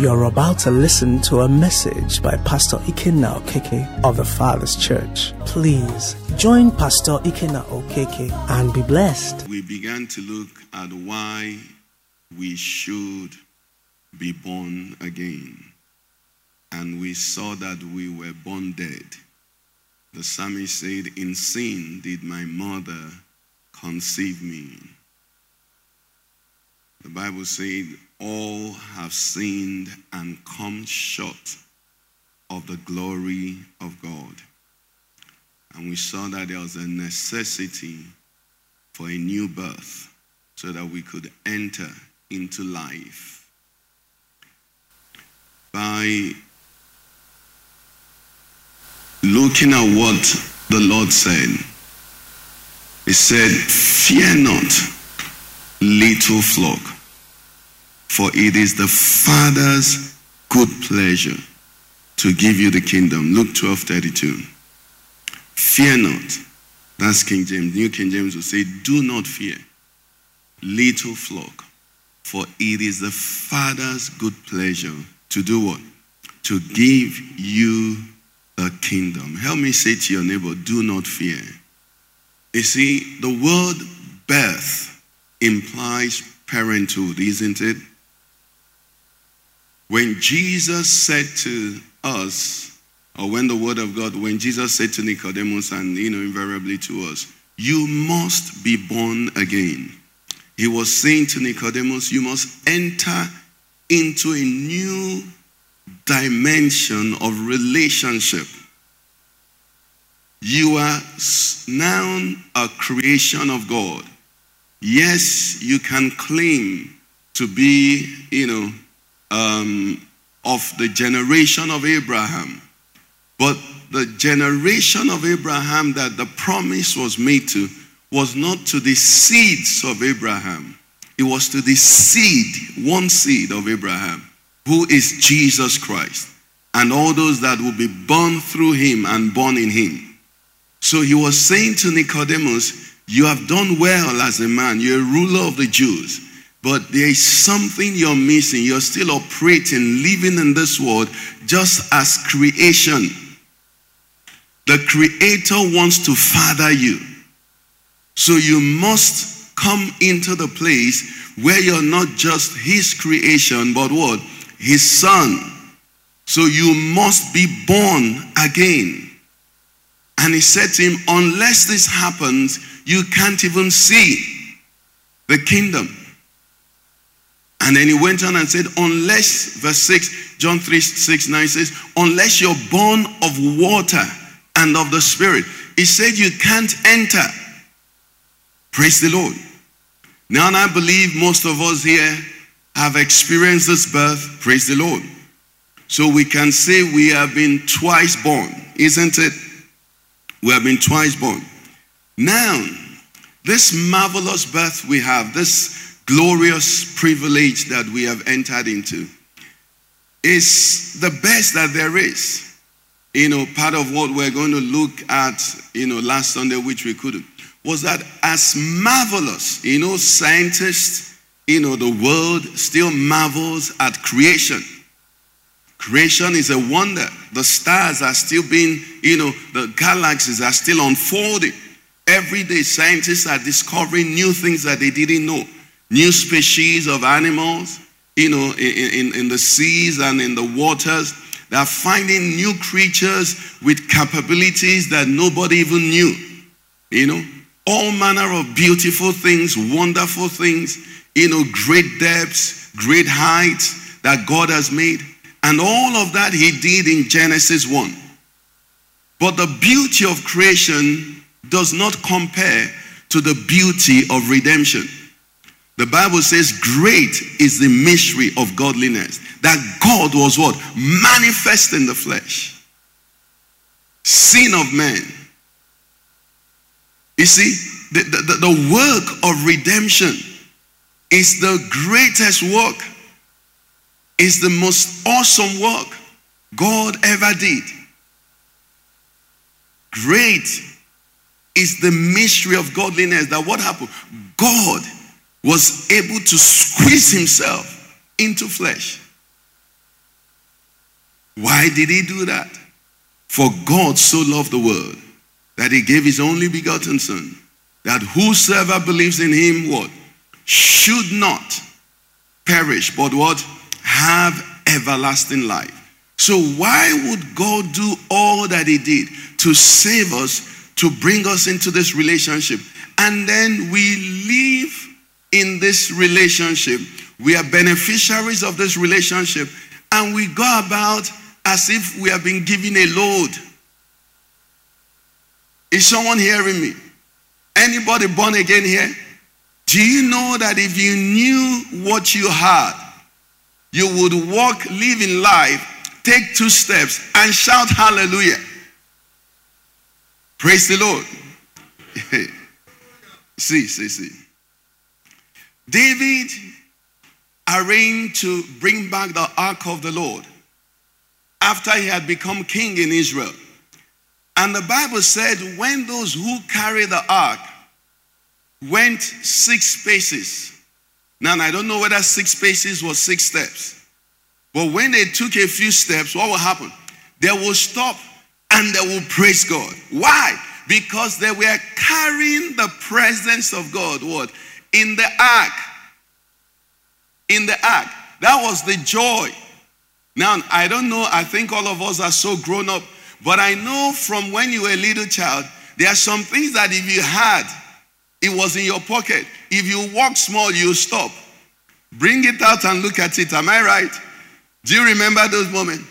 You're about to listen to a message by Pastor Ikenna Okeke of the Father's Church. Please join Pastor Ikenna Okeke and be blessed. we began to look at why we should be born again. And we saw that we were born dead. The psalmist said, In sin did my mother conceive me. The Bible said, All have sinned and come short of the glory of God. And we saw that there was a necessity for a new birth so that we could enter into life. By looking at what the Lord said, He said, Fear not, little flock, for it is the Father's good pleasure to give you the kingdom. Luke 12 32. Fear not. That's King James. New King James will say, Do not fear, little flock, for it is the Father's good pleasure to do what? To give you the kingdom. Help me say to your neighbor, Do not fear. You see, the word birth implies parenthood, isn't it? When Jesus said to us, or when the word of God, when Jesus said to Nicodemus and you know invariably to us, you must be born again. He was saying to Nicodemus, you must enter into a new dimension of relationship. You are now a creation of God. Yes, you can claim to be, you know, um, of the generation of Abraham. But the generation of Abraham that the promise was made to was not to the seeds of Abraham. It was to the seed, one seed of Abraham, who is Jesus Christ, and all those that will be born through him and born in him. So he was saying to Nicodemus, You have done well as a man, you're a ruler of the Jews. But there is something you're missing. You're still operating, living in this world just as creation. The Creator wants to father you. So you must come into the place where you're not just His creation, but what? His Son. So you must be born again. And He said to him, Unless this happens, you can't even see the kingdom. And then he went on and said, Unless, verse 6, John 3 6 9 says, Unless you're born of water and of the Spirit, he said you can't enter. Praise the Lord. Now, and I believe most of us here have experienced this birth. Praise the Lord. So we can say we have been twice born, isn't it? We have been twice born. Now, this marvelous birth we have, this glorious privilege that we have entered into is the best that there is. You know, part of what we're going to look at, you know, last Sunday, which we couldn't, was that as marvelous, you know, scientists, you know, the world still marvels at creation. Creation is a wonder. The stars are still being, you know, the galaxies are still unfolding. Every day, scientists are discovering new things that they didn't know new species of animals, you know, in, in, in, the seas and in the waters. They are finding new creatures with capabilities that nobody even knew. You know, all manner of beautiful things, wonderful things, you know, great depths, great heights that God has made. And all of that he did in Genesis 1. But the beauty of creation does not compare to the beauty of redemption. The Bible says, Great is the mystery of godliness. That God was what? Manifest in the flesh. Sin of man. You see, the, the, the work of redemption is the greatest work, is the most awesome work God ever did. Great is the mystery of godliness. That what happened? God was able to squeeze himself into flesh. Why did he do that? For God so loved the world that he gave his only begotten Son, that whosoever believes in him, what? Should not perish, but what? Have everlasting life. So, why would God do all that He did to save us, to bring us into this relationship? And then we live in this relationship. We are beneficiaries of this relationship, and we go about as if we have been given a load. Is someone hearing me? Anybody born again here? Do you know that if you knew what you had, you would walk, live in life take two steps and shout hallelujah. Praise the Lord. see, see, see. David arranged to bring back the ark of the Lord after he had become king in Israel. And the Bible said when those who carry the ark went six paces. Now, I don't know whether six paces was six steps. But when they took a few steps, what will happen? They will stop and they will praise God. Why? Because they were carrying the presence of God. What? In the ark. In the ark. That was the joy. Now, I don't know, I think all of us are so grown up, but I know from when you were a little child, there are some things that if you had, it was in your pocket. If you walk small, you stop. Bring it out and look at it. Am I right? Do you remember those moments?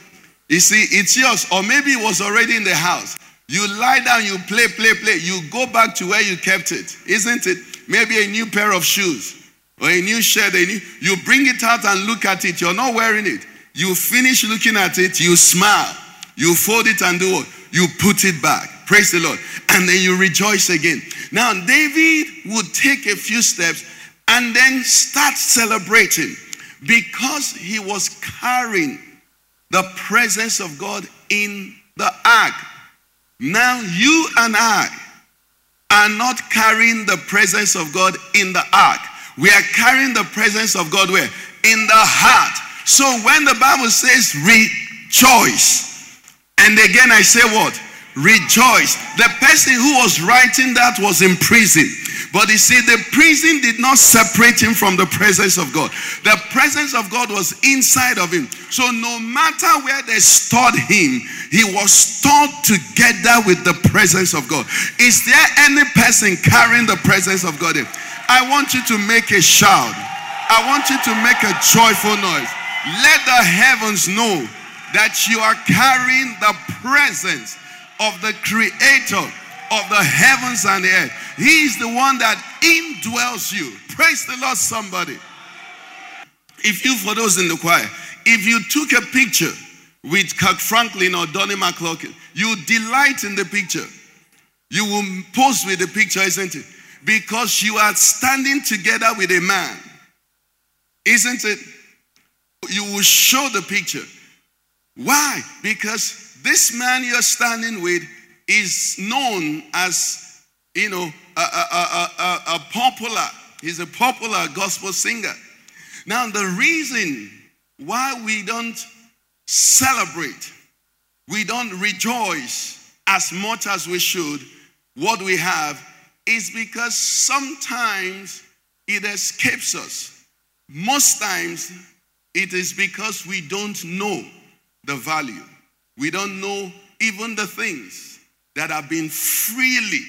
You see, it's yours, or maybe it was already in the house. You lie down, you play, play, play. You go back to where you kept it, isn't it? Maybe a new pair of shoes or a new shirt. A new, you bring it out and look at it. You're not wearing it. You finish looking at it, you smile, you fold it and do what? You put it back. Praise the Lord. And then you rejoice again. Now, David would take a few steps and then start celebrating because he was carrying the presence of God in the ark. Now you and I are not carrying the presence of God in the ark. We are carrying the presence of God where? In the heart. So when the Bible says rejoice, and again I say what? Rejoice. The person who was writing that was in prison. But you see, the prison did not separate him from the presence of God. The presence of God was inside of him. So no matter where they stored him, he was stored together with the presence of God. Is there any person carrying the presence of God? I want you to make a shout. I want you to make a joyful noise. Let the heavens know that you are carrying the presence of the creator of the heavens and the earth. He is the one that indwells you. Praise the Lord, somebody. If you, for those in the choir, if you took a picture with Kirk Franklin or Donnie McClurkin, you delight in the picture. You will pose with the picture, isn't it? Because you are standing together with a man. Isn't it? You will show the picture. Why? Because this man you're standing with is known as, you know, a, a, a, a, popular, he's a popular gospel singer. Now, the reason why we don't celebrate, we don't rejoice as much as we should, what we have, is because sometimes it escapes us. Most times, it is because we don't know the value. We don't know even the things that have been freely,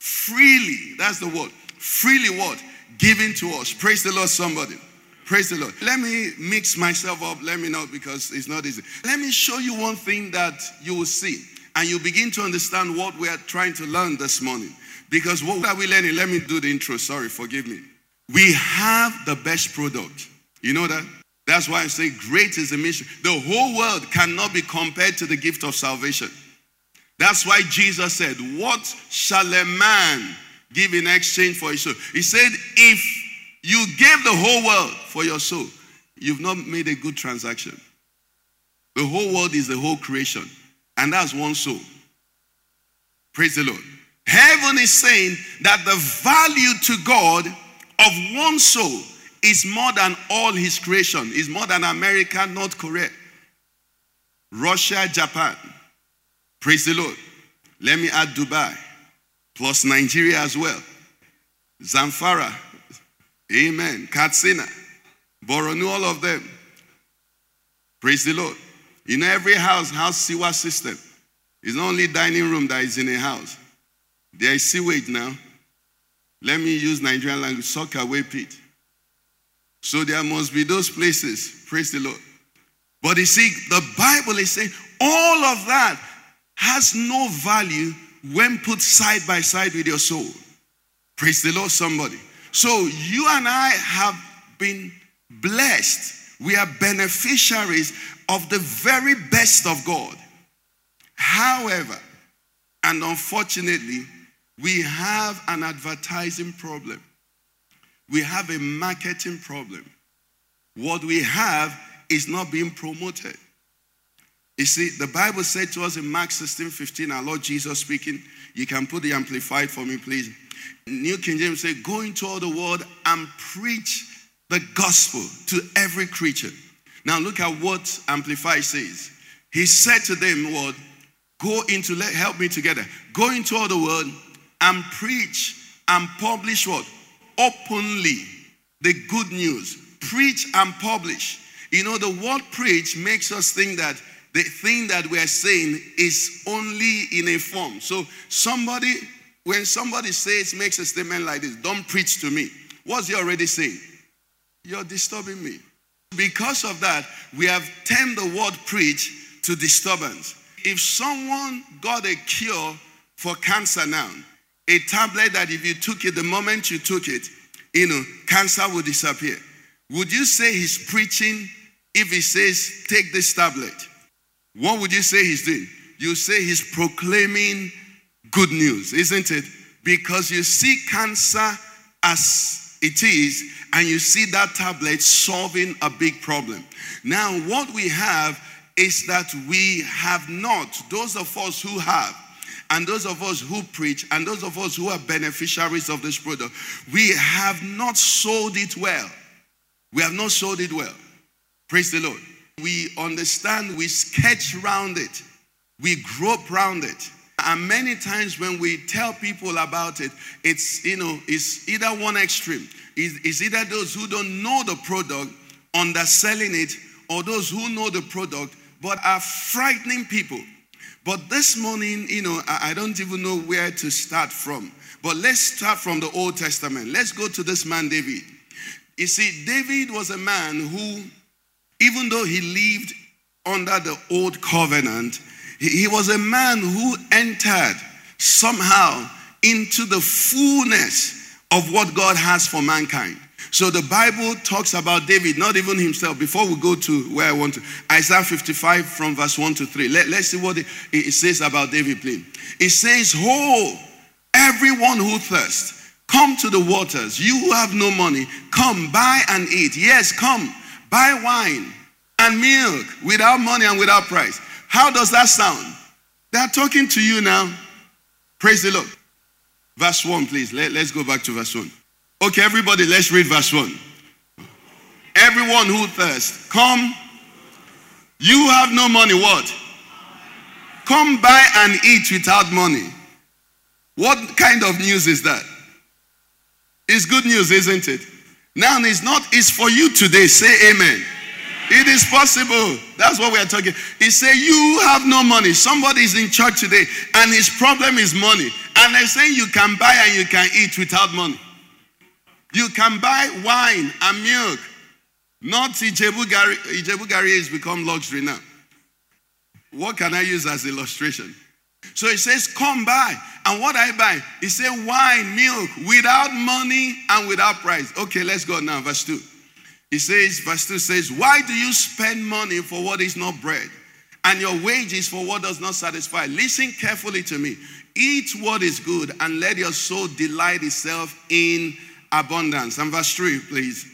freely, that's the word, freely what? Given to us. Praise the Lord, somebody. Praise the Lord. Let me mix myself up. Let me know because it's not easy. Let me show you one thing that you will see and you begin to understand what we are trying to learn this morning. Because what are we learning? Let me do the intro. Sorry, forgive me. We have the best product. You know that? That's why I say great is the mission. The whole world cannot be compared to the gift of salvation. That's why Jesus said, What shall a man give in exchange for his soul? He said, If you gave the whole world for your soul, you've not made a good transaction. The whole world is the whole creation, and that's one soul. Praise the Lord. Heaven is saying that the value to God of one soul is more than all his creation, is more than America, North Korea. Russia, Japan. Praise the Lord. Let me add Dubai, plus Nigeria as well. Zamfara, Amen. Katsina, Borno, all of them. Praise the Lord. In every house has sewer system. It's not only dining room that is in a house. There is sewage now. Let me use Nigerian language, soakaway pit. So there must be those places. Praise the Lord. But you see, the Bible is saying all of that has no value when put side by side with your soul. Praise the Lord, somebody. So you and I have been blessed. We are beneficiaries of the very best of God. However, and unfortunately, we have an advertising problem. We have a marketing problem. What we have is not being promoted. You see, the Bible said to us in Mark 16 15, our Lord Jesus speaking, you can put the amplified for me, please. New King James say, Go into all the world and preach the gospel to every creature. Now look at what Amplified says. He said to them, What? Go into, let help me together. Go into all the world and preach and publish what? Openly the good news. Preach and publish. You know, the word preach makes us think that the thing that we are saying is only in a form. So somebody, when somebody says, makes a statement like this, don't preach to me. What's he already saying? You're disturbing me. Because of that, we have turned the word preach to disturbance. If someone got a cure for cancer now, a tablet that if you took it, the moment you took it, you know, cancer will disappear. Would you say he's preaching if he says, take this tablet? What would you say he's doing? You say he's proclaiming good news, isn't it? Because you see cancer as it is, and you see that tablet solving a big problem. Now, what we have is that we have not, those of us who have, and those of us who preach, and those of us who are beneficiaries of this product, we have not sold it well. We have not sold it well. Praise the Lord. We understand, we sketch around it, we grope around it. And many times when we tell people about it, it's you know, it's either one extreme. It's, it's either those who don't know the product underselling it, or those who know the product but are frightening people. But this morning, you know, I, I don't even know where to start from. But let's start from the Old Testament. Let's go to this man, David. You see, David was a man who, even though he lived under the old covenant, he, he was a man who entered somehow into the fullness of what God has for mankind. So the Bible talks about David, not even himself. Before we go to where I want to, Isaiah 55 from verse 1 to 3. Let, us see what it, it, says about David, please. It says, Ho, everyone who thirsts, come to the waters. You who have no money, come buy and eat. Yes, come buy wine and milk without money and without price. How does that sound? They're talking to you now. Praise the Lord. Verse 1, please. Let, let's go back to verse 1. Okay, everybody, let's read verse 1. Everyone who thirsts, come. You have no money, what? Come buy and eat without money. What kind of news is that? It's good news, isn't it? Now it's not, it's for you today. Say amen. It is possible. That's what we are talking. He said, You have no money. Somebody is in church today, and his problem is money. And they're saying you can buy and you can eat without money. You can buy wine and milk. Not Ijebu Gari. Gari has become luxury now. What can I use as illustration? So it says, Come buy. And what I buy? He said, Wine, milk, without money and without price. Okay, let's go now. Verse 2. He says, Verse 2 says, Why do you spend money for what is not bread? And your wages for what does not satisfy. Listen carefully to me. Eat what is good, and let your soul delight itself in abundance. And verse 3, please.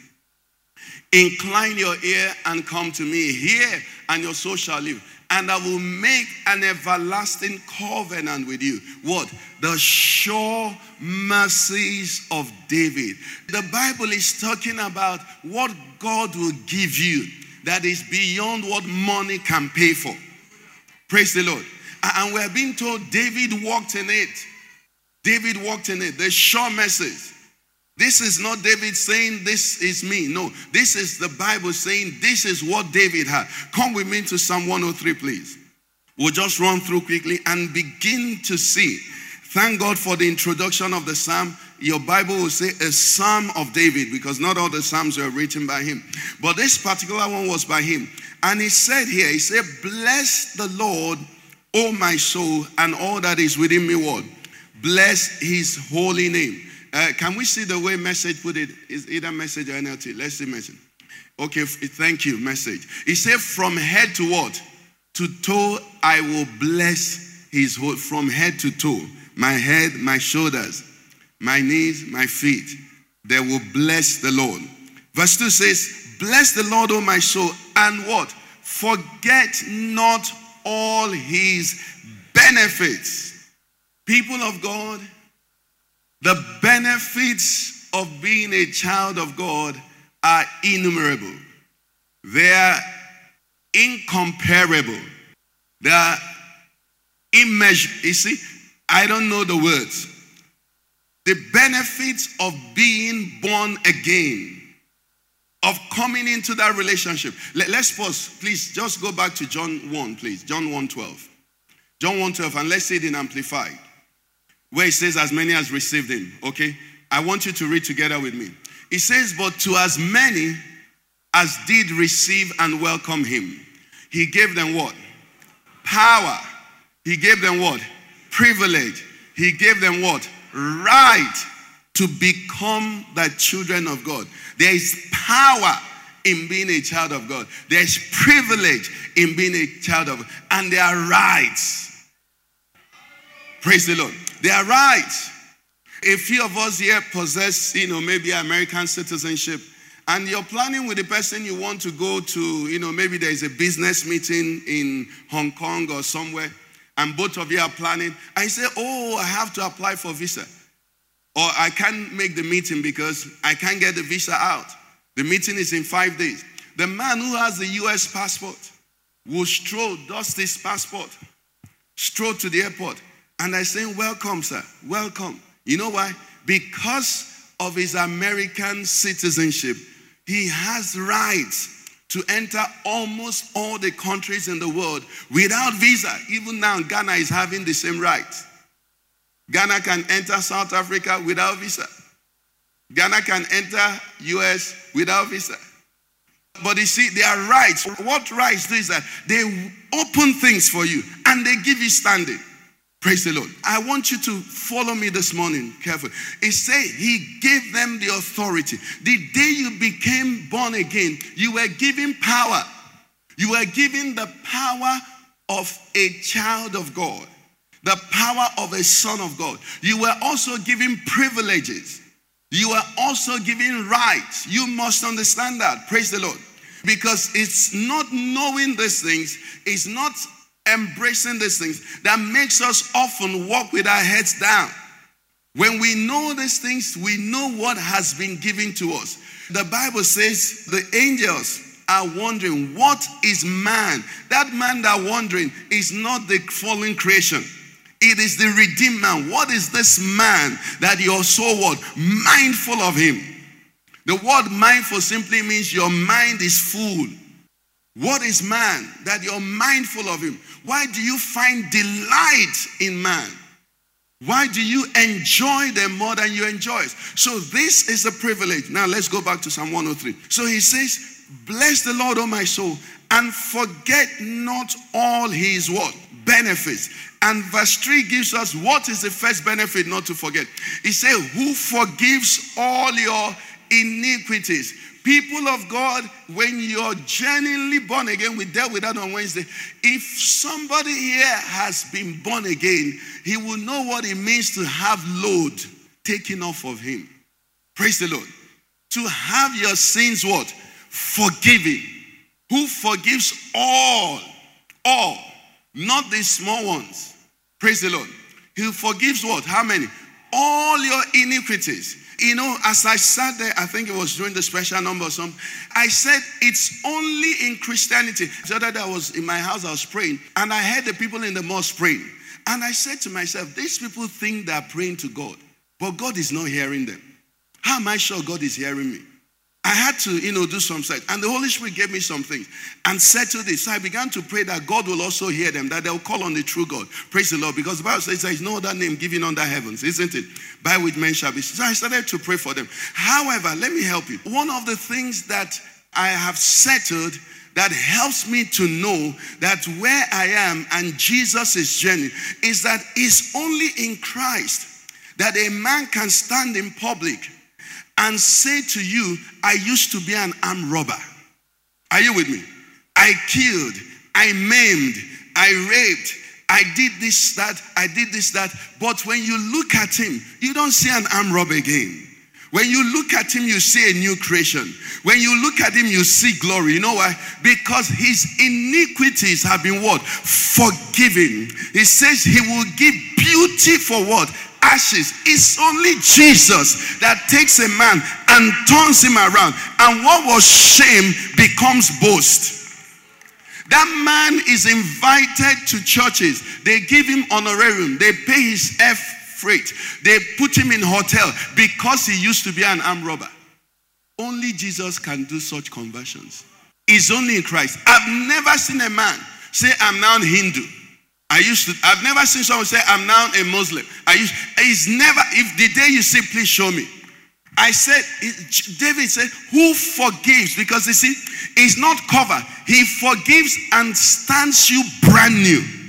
Incline your ear and come to me. Hear, and your soul shall live. And I will make an everlasting covenant with you. What? The sure mercies of David. The Bible is talking about what God will give you that is beyond what money can pay for. Praise the Lord. And we're being told David walked in it. David walked in it. The sure message. This is not David saying, This is me. No, this is the Bible saying, This is what David had. Come with me to Psalm 103, please. We'll just run through quickly and begin to see. Thank God for the introduction of the psalm. Your Bible will say a psalm of David because not all the psalms were written by him. But this particular one was by him. And he said here, he said, Bless the Lord, O my soul, and all that is within me. What? Bless his holy name. Uh, can we see the way message put it? Is either message or NLT? Let's see message. Okay, thank you, message. He said, From head to what? To toe, I will bless his whole, from head to toe. My head, my shoulders, my knees, my feet. They will bless the Lord. Verse 2 says, Bless the Lord, O my soul, and what? Forget not all his benefits. People of God, the benefits of being a child of God are innumerable. They are incomparable. They are immeasurable. You see, I don't know the words. The benefits of being born again, of coming into that relationship. Let, us pause. Please just go back to John 1, please. John 1 12. John 1 12, and let's see it in Amplified where it says, as many as received him. Okay? I want you to read together with me. It says, but to as many as did receive and welcome him, he gave them what? Power. He gave them what? Privilege. He gave them what? Right to become the children of God. There is power in being a child of God. There's privilege in being a child of God. And there are rights. Praise the Lord. They are right. A few of us here possess, you know, maybe American citizenship, and you're planning with the person you want to go to, you know, maybe there's a business meeting in Hong Kong or somewhere, and both of you are planning. I say, Oh, I have to apply for visa. Or I can't make the meeting because I can't get the visa out. The meeting is in five days. The man who has the US passport will stroll, dust his passport, stroll to the airport, and I say, Welcome, sir. Welcome. You know why? Because of his American citizenship, he has rights to enter almost all the countries in the world without visa. Even now, Ghana is having the same rights. Ghana can enter South Africa without visa. Ghana can enter US without visa. But you see, there are rights. What rights is that they open things for you and they give you standing. Praise the Lord. I want you to follow me this morning carefully. It says he gave them the authority. The day you became born again, you were given power. You were given the power of a child of God, the power of a son of God. You were also given privileges. You were also given rights. You must understand that. Praise the Lord. Because it's not knowing these things, it's not embracing these things that makes us often walk with our heads down. When we know these things, we know what has been given to us. The Bible says the angels are wondering, what is man? That man that wondering is not the fallen creation. It is the redeemed man. What is this man that you're so what? Mindful of him. The word mindful simply means your mind is full. What is man that you're mindful of him? Why do you find delight in man? Why do you enjoy them more than you enjoy? So this is a privilege. Now let's go back to Psalm 103. So he says, Bless the Lord, O my soul, and forget not all his what? Benefits. And verse 3 gives us what is the first benefit not to forget. He said, Who forgives all your iniquities People of God, when you're genuinely born again, we dealt with that on Wednesday. If somebody here has been born again, he will know what it means to have load taken off of him. Praise the Lord. To have your sins what? Forgiven. Who forgives all, all, not the small ones. Praise the Lord. He forgives what? How many? All your iniquities. You know, as I sat there, I think it was during the special number or something, I said, it's only in Christianity. The other day I was in my house, I was praying, and I heard the people in the mosque praying. And I said to myself, these people think they're praying to God, but God is not hearing them. How am I sure God is hearing me? I had to, you know, do some search. And the Holy Spirit gave me some things and said to this. So I began to pray that God will also hear them, that they'll call on the true God. Praise the Lord. Because the Bible says there is no other name given under heavens, isn't it? By which men shall be. So I started to pray for them. However, let me help you. One of the things that I have settled that helps me to know that where I am and Jesus' journey is that it's only in Christ that a man can stand in public and say to you, I used to be an armed robber. Are you with me? I killed, I maimed, I raped, I did this, that, I did this, that. But when you look at him, you don't see an armed robber again. When you look at him, you see a new creation. When you look at him, you see glory. You know why? Because his iniquities have been what? Forgiven. He says he will give beauty for what? Ashes. It's only Jesus that takes a man and turns him around. And what was shame becomes boast. That man is invited to churches. They give him honorarium. They pay his F freight. They put him in hotel because he used to be an armed robber. Only Jesus can do such conversions. It's only in Christ. I've never seen a man say, I'm now Hindu. I used to, I've never seen someone say, I'm now a Muslim. I used, it's never, if the day you say, please show me. I said, David said, who forgives? Because you see, it's not cover. He forgives and stands you brand new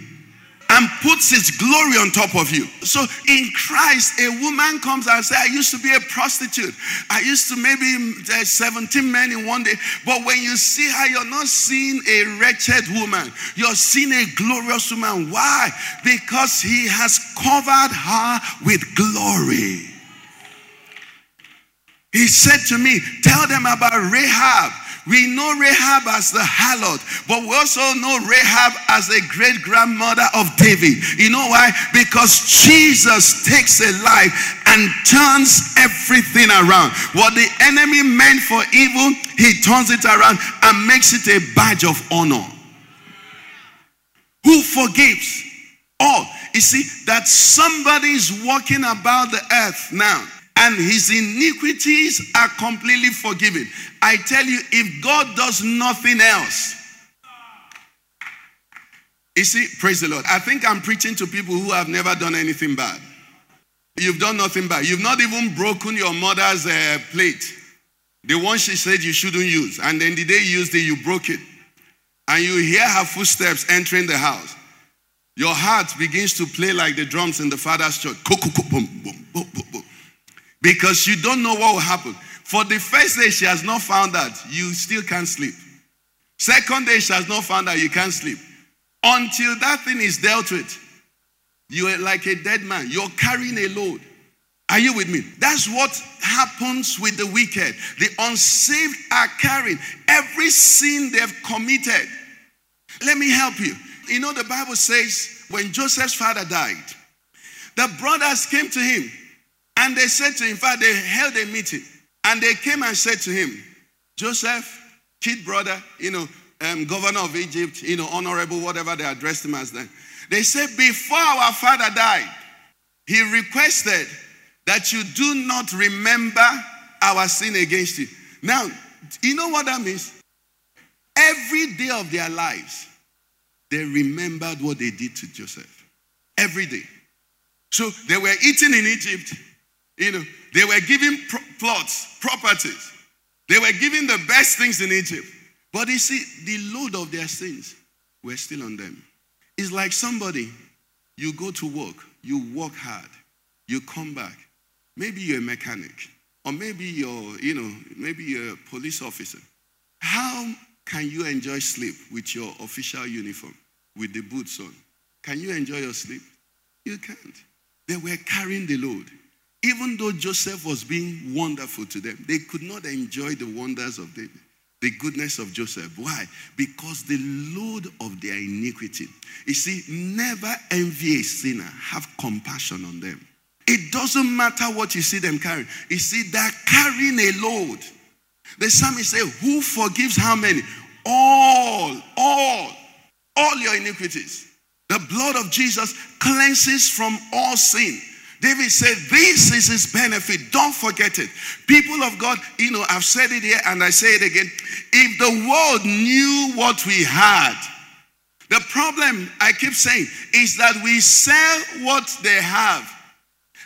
and puts his glory on top of you. So in Christ, a woman comes and says, I used to be a prostitute. I used to maybe uh, 17 men in one day. But when you see her, you're not seeing a wretched woman. You're seeing a glorious woman. Why? Because he has covered her with glory. He said to me, Tell them about Rahab we know Rahab as the harlot, but we also know Rahab as a great grandmother of David. You know why? Because Jesus takes a life and turns everything around. What the enemy meant for evil, he turns it around and makes it a badge of honor. Who forgives? Oh, you see, that somebody is walking about the earth now and his iniquities are completely forgiven. I tell you, if God does nothing else, you see, praise the Lord. I think I'm preaching to people who have never done anything bad. You've done nothing bad. You've not even broken your mother's uh, plate, the one she said you shouldn't use. And then the day you used it, you broke it. And you hear her footsteps entering the house. Your heart begins to play like the drums in the father's church. Boom, boom, boom, boom because you don't know what will happen. For the first day, she has not found that you still can't sleep. Second day, she has not found that you can't sleep. Until that thing is dealt with, you are like a dead man. You're carrying a load. Are you with me? That's what happens with the wicked. The unsaved are carrying every sin they've committed. Let me help you. You know, the Bible says when Joseph's father died, the brothers came to him and they said to him, in fact, they held a meeting. And they came and said to him, Joseph, kid brother, you know, um, governor of Egypt, you know, honorable, whatever they addressed him as then. They said, Before our father died, he requested that you do not remember our sin against you. Now, you know what that means? Every day of their lives, they remembered what they did to Joseph. Every day. So they were eating in Egypt. You know, they were given pro- plots, properties. They were given the best things in Egypt. But you see, the load of their sins were still on them. It's like somebody, you go to work, you work hard, you come back. Maybe you're a mechanic, or maybe you're, you know, maybe you're a police officer. How can you enjoy sleep with your official uniform, with the boots on? Can you enjoy your sleep? You can't. They were carrying the load. Even though Joseph was being wonderful to them, they could not enjoy the wonders of David, the goodness of Joseph. Why? Because the load of their iniquity. You see, never envy a sinner, have compassion on them. It doesn't matter what you see them carrying. You see, they're carrying a load. The psalmist said, Who forgives how many? All, all, all your iniquities. The blood of Jesus cleanses from all sin. David said, This is his benefit. Don't forget it. People of God, you know, I've said it here and I say it again. If the world knew what we had, the problem I keep saying is that we sell what they have.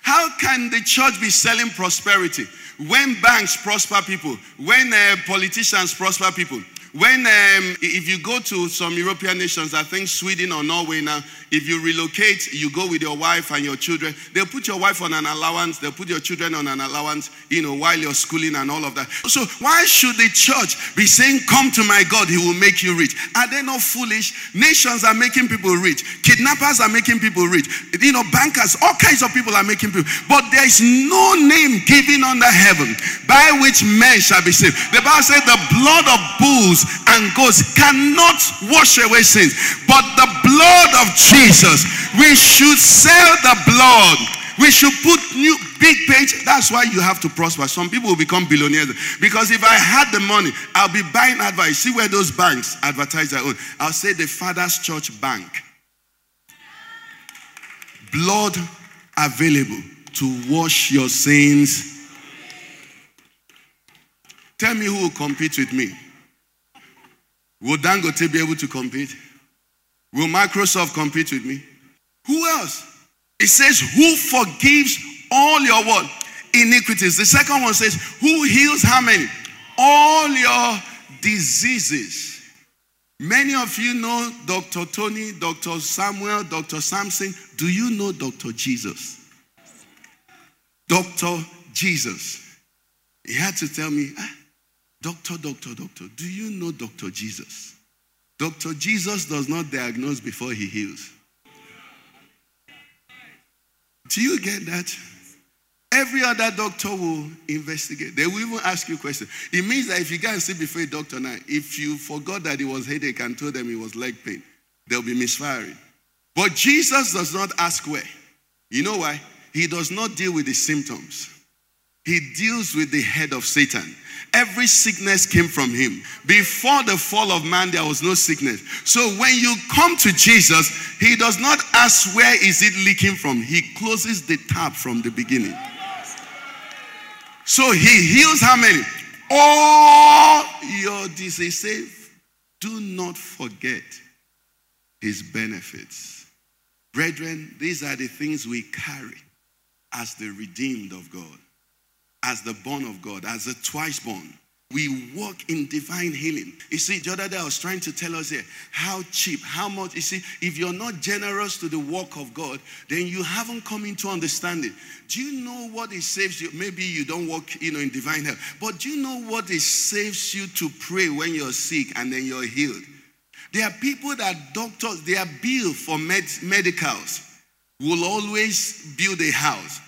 How can the church be selling prosperity when banks prosper people, when uh, politicians prosper people? When, um, if you go to some European nations, I think Sweden or Norway now, if you relocate, you go with your wife and your children, they'll put your wife on an allowance, they'll put your children on an allowance, you know, while you're schooling and all of that. So why should the church be saying, come to my God, he will make you rich? Are they not foolish? Nations are making people rich. Kidnappers are making people rich. You know, bankers, all kinds of people are making people. But there is no name given under heaven by which men shall be saved. The Bible said the blood of bulls and goats cannot wash away sins. But the blood of Jesus, we should sell the blood. We should put new big page. That's why you have to prosper. Some people will become billionaires. Because if I had the money, I'll be buying advice. See where those banks advertise their own. I'll say the Father's Church Bank. Blood available to wash your sins. Tell me who will compete with me. Will Dangote be able to compete? Will Microsoft compete with me? Who else? It says, Who forgives all your what? Iniquities. The second one says, Who heals how many? All your diseases. Many of you know Dr. Tony, Dr. Samuel, Dr. Samson. Do you know Dr. Jesus? Dr. Jesus. He had to tell me, ah, Doctor, doctor, doctor, do you know Dr. Jesus? Dr. Jesus does not diagnose before he heals. Do you get that? Every other doctor will investigate. They will even ask you questions. It means that if you go and see before a doctor now, if you forgot that it was headache and told them it was leg pain, they'll be misfiring. But Jesus does not ask where. You know why? He does not deal with the symptoms. He deals with the head of Satan. Every sickness came from him. Before the fall of man, there was no sickness. So when you come to Jesus, he does not ask where is it leaking from. He closes the tap from the beginning. So he heals how many? All your diseases. Do not forget his benefits. Brethren, these are the things we carry as the redeemed of God as the born of God, as the twice born. We walk in divine healing. You see, the other day I was trying to tell us here how cheap, how much. You see, if you're not generous to the work of God, then you haven't come into understanding. Do you know what it saves you? Maybe you don't walk, you know, in divine health, but do you know what it saves you to pray when you're sick and then you're healed? There are people that doctors, their bill for med- medicals will always build a house.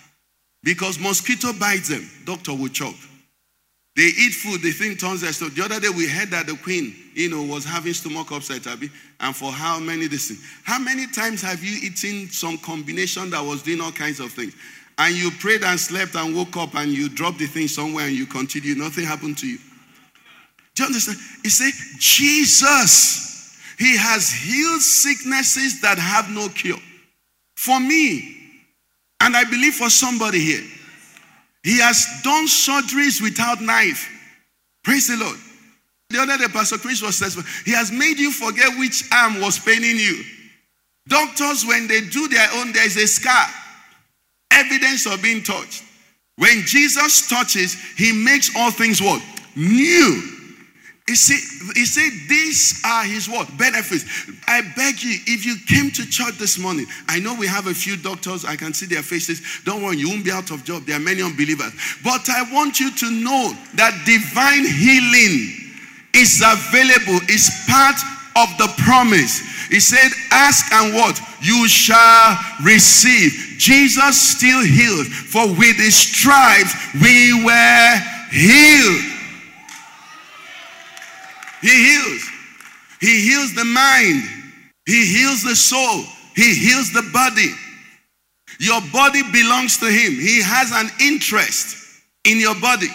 Because mosquito bites them, doctor will chop. They eat food, they think turns their stomach. The other day we heard that the queen, you know, was having stomach upset, Abby, and for how many this thing? How many times have you eaten some combination that was doing all kinds of things? And you prayed and slept and woke up and you dropped the thing somewhere and you continue, nothing happened to you. Do you understand? He said, Jesus, He has healed sicknesses that have no cure. For me, and I believe for somebody here, he has done surgeries without knife. Praise the Lord. The other day, Pastor Chris was says he has made you forget which arm was paining you. Doctors, when they do their own, there is a scar, evidence of being touched. When Jesus touches, he makes all things what? New. He said, he said, these are his what? Benefits. I beg you, if you came to church this morning, I know we have a few doctors, I can see their faces. Don't worry, you won't be out of job. There are many unbelievers. But I want you to know that divine healing is available, is part of the promise. He said, Ask and what? You shall receive. Jesus still heals, for with his stripes we were healed. He heals. He heals the mind. He heals the soul. He heals the body. Your body belongs to Him. He has an interest in your body.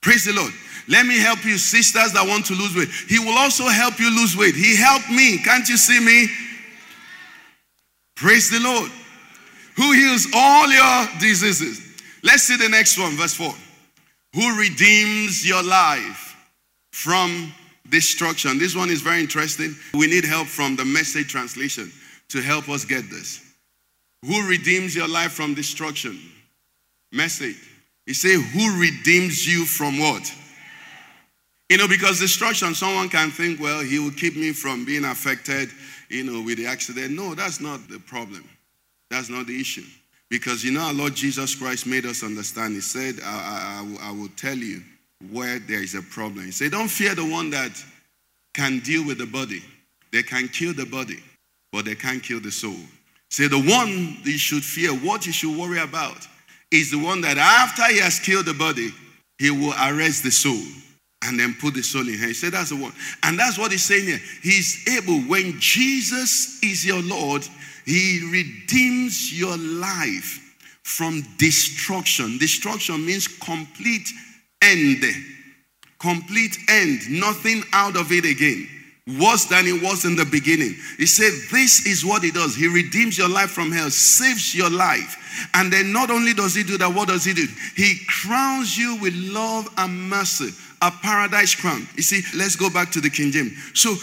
Praise the Lord. Let me help you, sisters that want to lose weight. He will also help you lose weight. He helped me. Can't you see me? Praise the Lord. Who heals all your diseases. Let's see the next one, verse 4. Who redeems your life from destruction. This one is very interesting. We need help from the message translation to help us get this. Who redeems your life from destruction? Message. He say, Who redeems you from what? You know, because destruction, someone can think, well, he will keep me from being affected, you know, with the accident. No, that's not the problem. That's not the issue. Because, you know, our Lord Jesus Christ made us understand. He said, I, I, I will tell you where there is a problem. Said, Don't fear the one that can deal with the body. They can kill the body, but they can't kill the soul. Say the one you should fear, what you should worry about, is the one that after he has killed the body, he will arrest the soul and then put the soul in hell. He said that's the one. And that's what he's saying here. He's able, when Jesus is your Lord, he redeems your life from destruction. Destruction means complete end. Complete end. Nothing out of it again. Worse than it was in the beginning. He said, This is what he does. He redeems your life from hell, saves your life. And then not only does he do that, what does he do? He crowns you with love and mercy, a paradise crown. You see, let's go back to the King James. So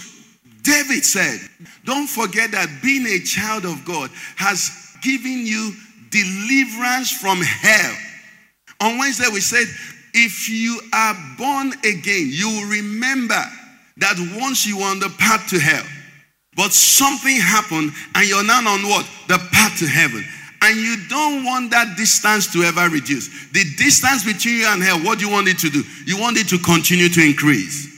David said, Don't forget that being a child of God has given you deliverance from hell. On Wednesday, we said, If you are born again, you will remember that once you were on the path to hell, but something happened and you're now on what? The path to heaven. And you don't want that distance to ever reduce. The distance between you and hell, what do you want it to do? You want it to continue to increase.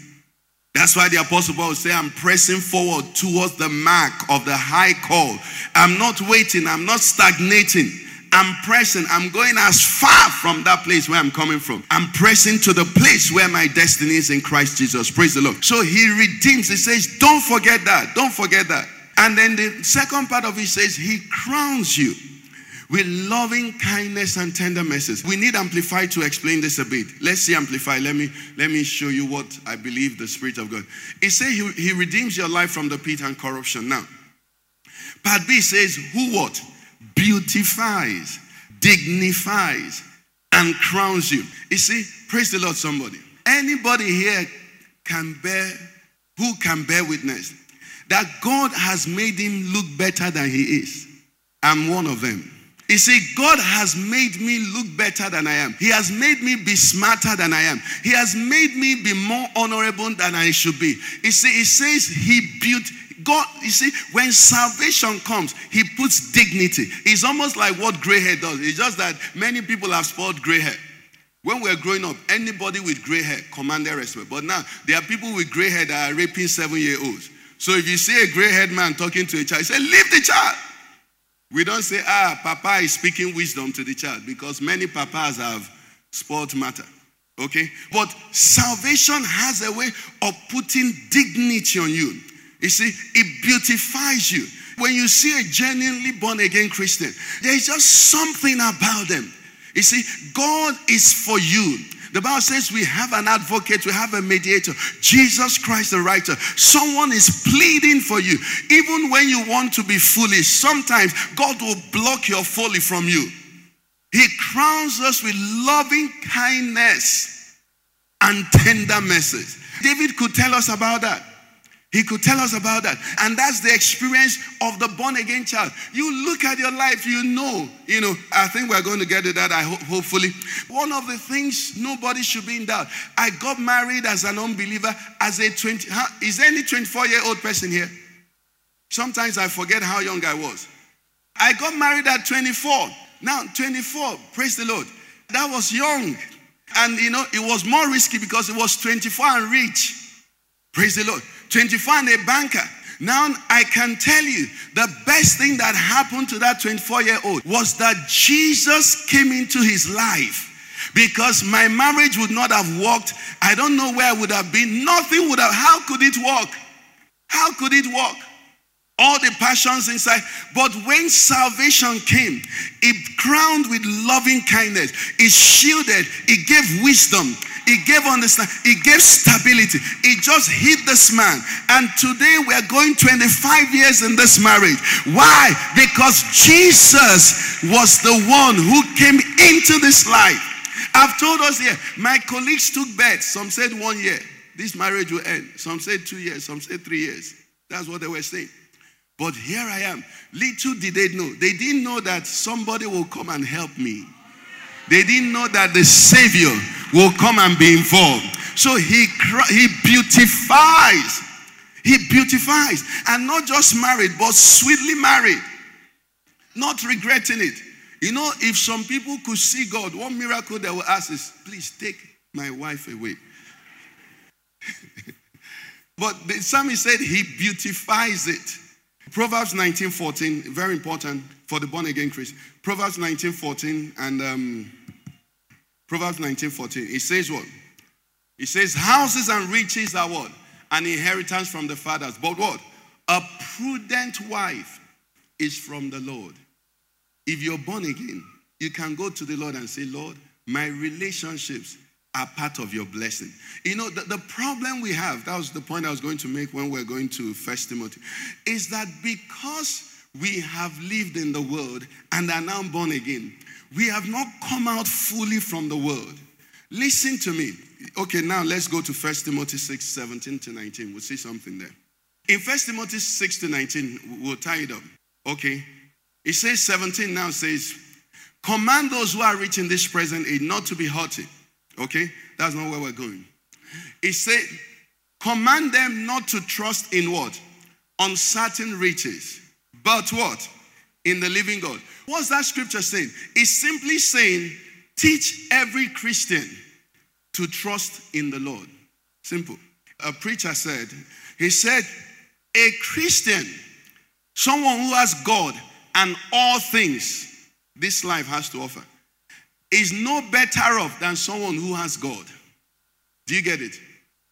That's why the apostle Paul say, I'm pressing forward towards the mark of the high call. I'm not waiting, I'm not stagnating. I'm pressing. I'm going as far from that place where I'm coming from. I'm pressing to the place where my destiny is in Christ Jesus. Praise the Lord. So he redeems. He says, Don't forget that. Don't forget that. And then the second part of it says, He crowns you with loving kindness and tender mercies. We need Amplify to explain this a bit. Let's see Amplify. Let me let me show you what I believe the Spirit of God. It says he, he redeems your life from the pit and corruption. Now, part B says, Who what? Beautifies, dignifies, and crowns you. You see, praise the Lord, somebody. Anybody here can bear, who can bear witness that God has made him look better than he is. I'm one of them. You see, God has made me look better than I am. He has made me be smarter than I am. He has made me be more honorable than I should be. You see, He says He built, God, you see, when salvation comes, He puts dignity. It's almost like what gray hair does. It's just that many people have spoiled gray hair. When we were growing up, anybody with gray hair commanded respect. But now, there are people with gray hair that are raping seven year olds. So if you see a gray haired man talking to a child, say, Leave the child. We don't say, Ah, Papa is speaking wisdom to the child because many papas have spoiled matter. Okay? But salvation has a way of putting dignity on you. You see, it beautifies you. When you see a genuinely born again Christian, there is just something about them. You see, God is for you. The Bible says we have an advocate, we have a mediator, Jesus Christ the writer. Someone is pleading for you. Even when you want to be foolish, sometimes God will block your folly from you. He crowns us with loving kindness and tender mercies. David could tell us about that. He could tell us about that. And that's the experience of the born again child. You look at your life, you know, you know, I think we're going to get to that, I hope, hopefully. One of the things nobody should be in doubt. I got married as an unbeliever as a 20, huh? is there any 24 year old person here? Sometimes I forget how young I was. I got married at 24. Now, 24, praise the Lord. That was young. And you know, it was more risky because it was 24 and rich. Praise the Lord. 24 and a banker. Now I can tell you the best thing that happened to that 24 year old was that Jesus came into his life because my marriage would not have worked. I don't know where I would have been. Nothing would have. How could it work? How could it work? all the passions inside. But when salvation came, it crowned with loving kindness, it shielded, it gave wisdom, it gave understanding, it gave stability. It just hit this man. And today we are going 25 years in this marriage. Why? Because Jesus was the one who came into this life. I've told us here, my colleagues took bets. Some said one year, this marriage will end. Some said two years, some said three years. That's what they were saying. But here I am. Little did they know. They didn't know that somebody will come and help me. They didn't know that the Savior will come and be involved. So he, he beautifies. He beautifies. And not just married, but sweetly married. Not regretting it. You know, if some people could see God, one miracle they will ask is, please take my wife away. but the psalmist said he beautifies it. Proverbs 19 14, very important for the born again Christian. Proverbs 19:14 and um, Proverbs 19 14. It says what? It says, Houses and riches are what? An inheritance from the fathers. But what? A prudent wife is from the Lord. If you're born again, you can go to the Lord and say, Lord, my relationships are part of your blessing. You know, the, the problem we have, that was the point I was going to make when we're going to First Timothy, is that because we have lived in the world and are now born again, we have not come out fully from the world. Listen to me. Okay, now let's go to First Timothy 6, 17 to 19. We'll see something there. In First Timothy 6 to 19, we'll tie it up. Okay. It says 17 now says, Command those who are rich in this present age not to be haughty Okay? That's not where we're going. It said, command them not to trust in what? Uncertain riches. But what? In the living God. What's that scripture saying? It's simply saying, teach every Christian to trust in the Lord. Simple. A preacher said, he said, a Christian, someone who has God and all things this life has to offer, is no better off than someone who has God. Do you get it?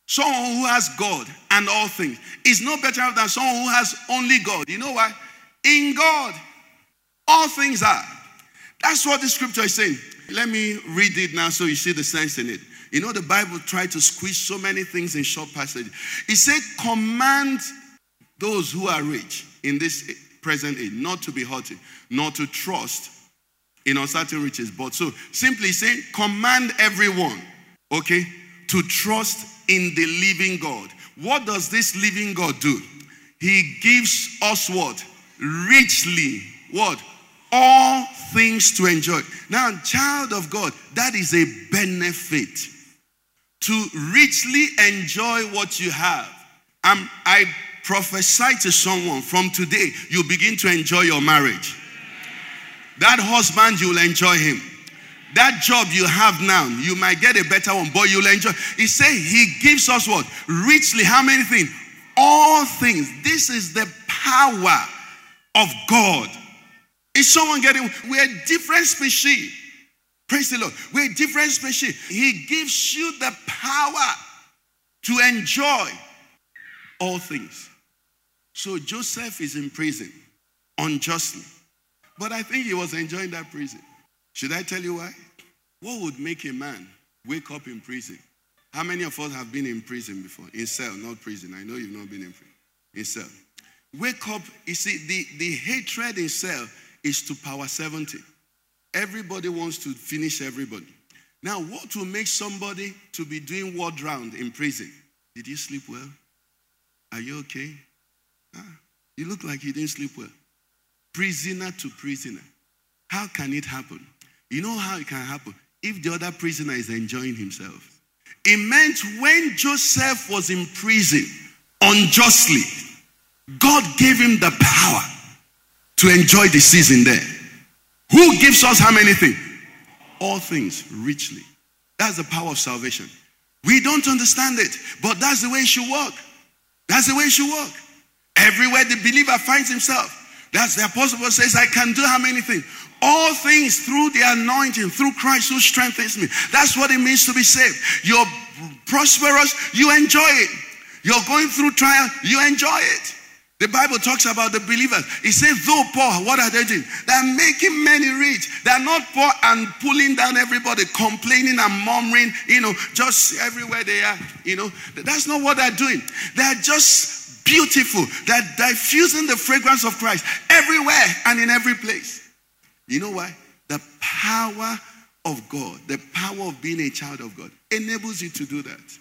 Someone who has God and all things is no better off than someone who has only God. You know why? In God, all things are. That's what the scripture is saying. Let me read it now so you see the sense in it. You know, the Bible tried to squeeze so many things in short passages. It said, Command those who are rich in this present age not to be haughty, not to trust in uncertain riches. But so simply say, command everyone, okay, to trust in the living God. What does this living God do? He gives us what? Richly. What? All things to enjoy. Now, child of God, that is a benefit to richly enjoy what you have. I'm, I prophesy to someone from today, you begin to enjoy your marriage. That husband, you'll enjoy him. That job you have now, you might get a better one, but you'll enjoy. He said he gives us what? Richly. How many things? All things. This is the power of God. Is someone getting? We're a different species. Praise the Lord. We're a different species. He gives you the power to enjoy all things. So Joseph is in prison unjustly. But I think he was enjoying that prison. Should I tell you why? What would make a man wake up in prison? How many of us have been in prison before? In cell, not prison. I know you've not been in prison. In cell. Wake up. You see, the, the hatred in cell is to power 70. Everybody wants to finish everybody. Now, what will make somebody to be doing ward round in prison? Did you sleep well? Are you okay? Ah, you look like you didn't sleep well prisoner to prisoner. How can it happen? You know how it can happen? If the other prisoner is enjoying himself. It meant when Joseph was in prison unjustly, God gave him the power to enjoy the season there. Who gives us how many things? All things richly. That's the power of salvation. We don't understand it, but that's the way it should work. That's the way it should work. Everywhere the believer finds himself, that's the apostle Paul says, I can do how many things? All things through the anointing, through Christ who strengthens me. That's what it means to be saved. You're prosperous, you enjoy it. You're going through trial, you enjoy it. The Bible talks about the believers. It says, though poor, what are they doing? They're making many rich. They're not poor and pulling down everybody, complaining and murmuring, you know, just everywhere they are. You know, that's not what they're doing. They're just beautiful. They're diffusing the fragrance of Christ everywhere and in every place. You know why? The power of God, the power of being a child of God, enables you to do that.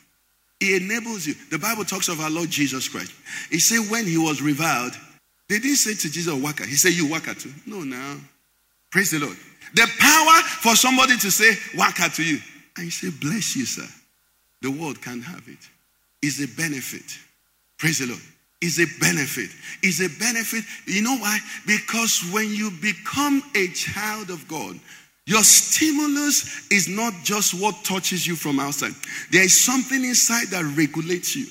He enables you. The Bible talks of our Lord Jesus Christ. He said when he was reviled, they didn't say to Jesus, Waka. He said, You Waka too. No, now. Praise the Lord. The power for somebody to say Waka to you. And you say, Bless you, sir. The world can't have it. It's a benefit. Praise the Lord. Is a benefit. Is a benefit. You know why? Because when you become a child of God, your stimulus is not just what touches you from outside. There is something inside that regulates you.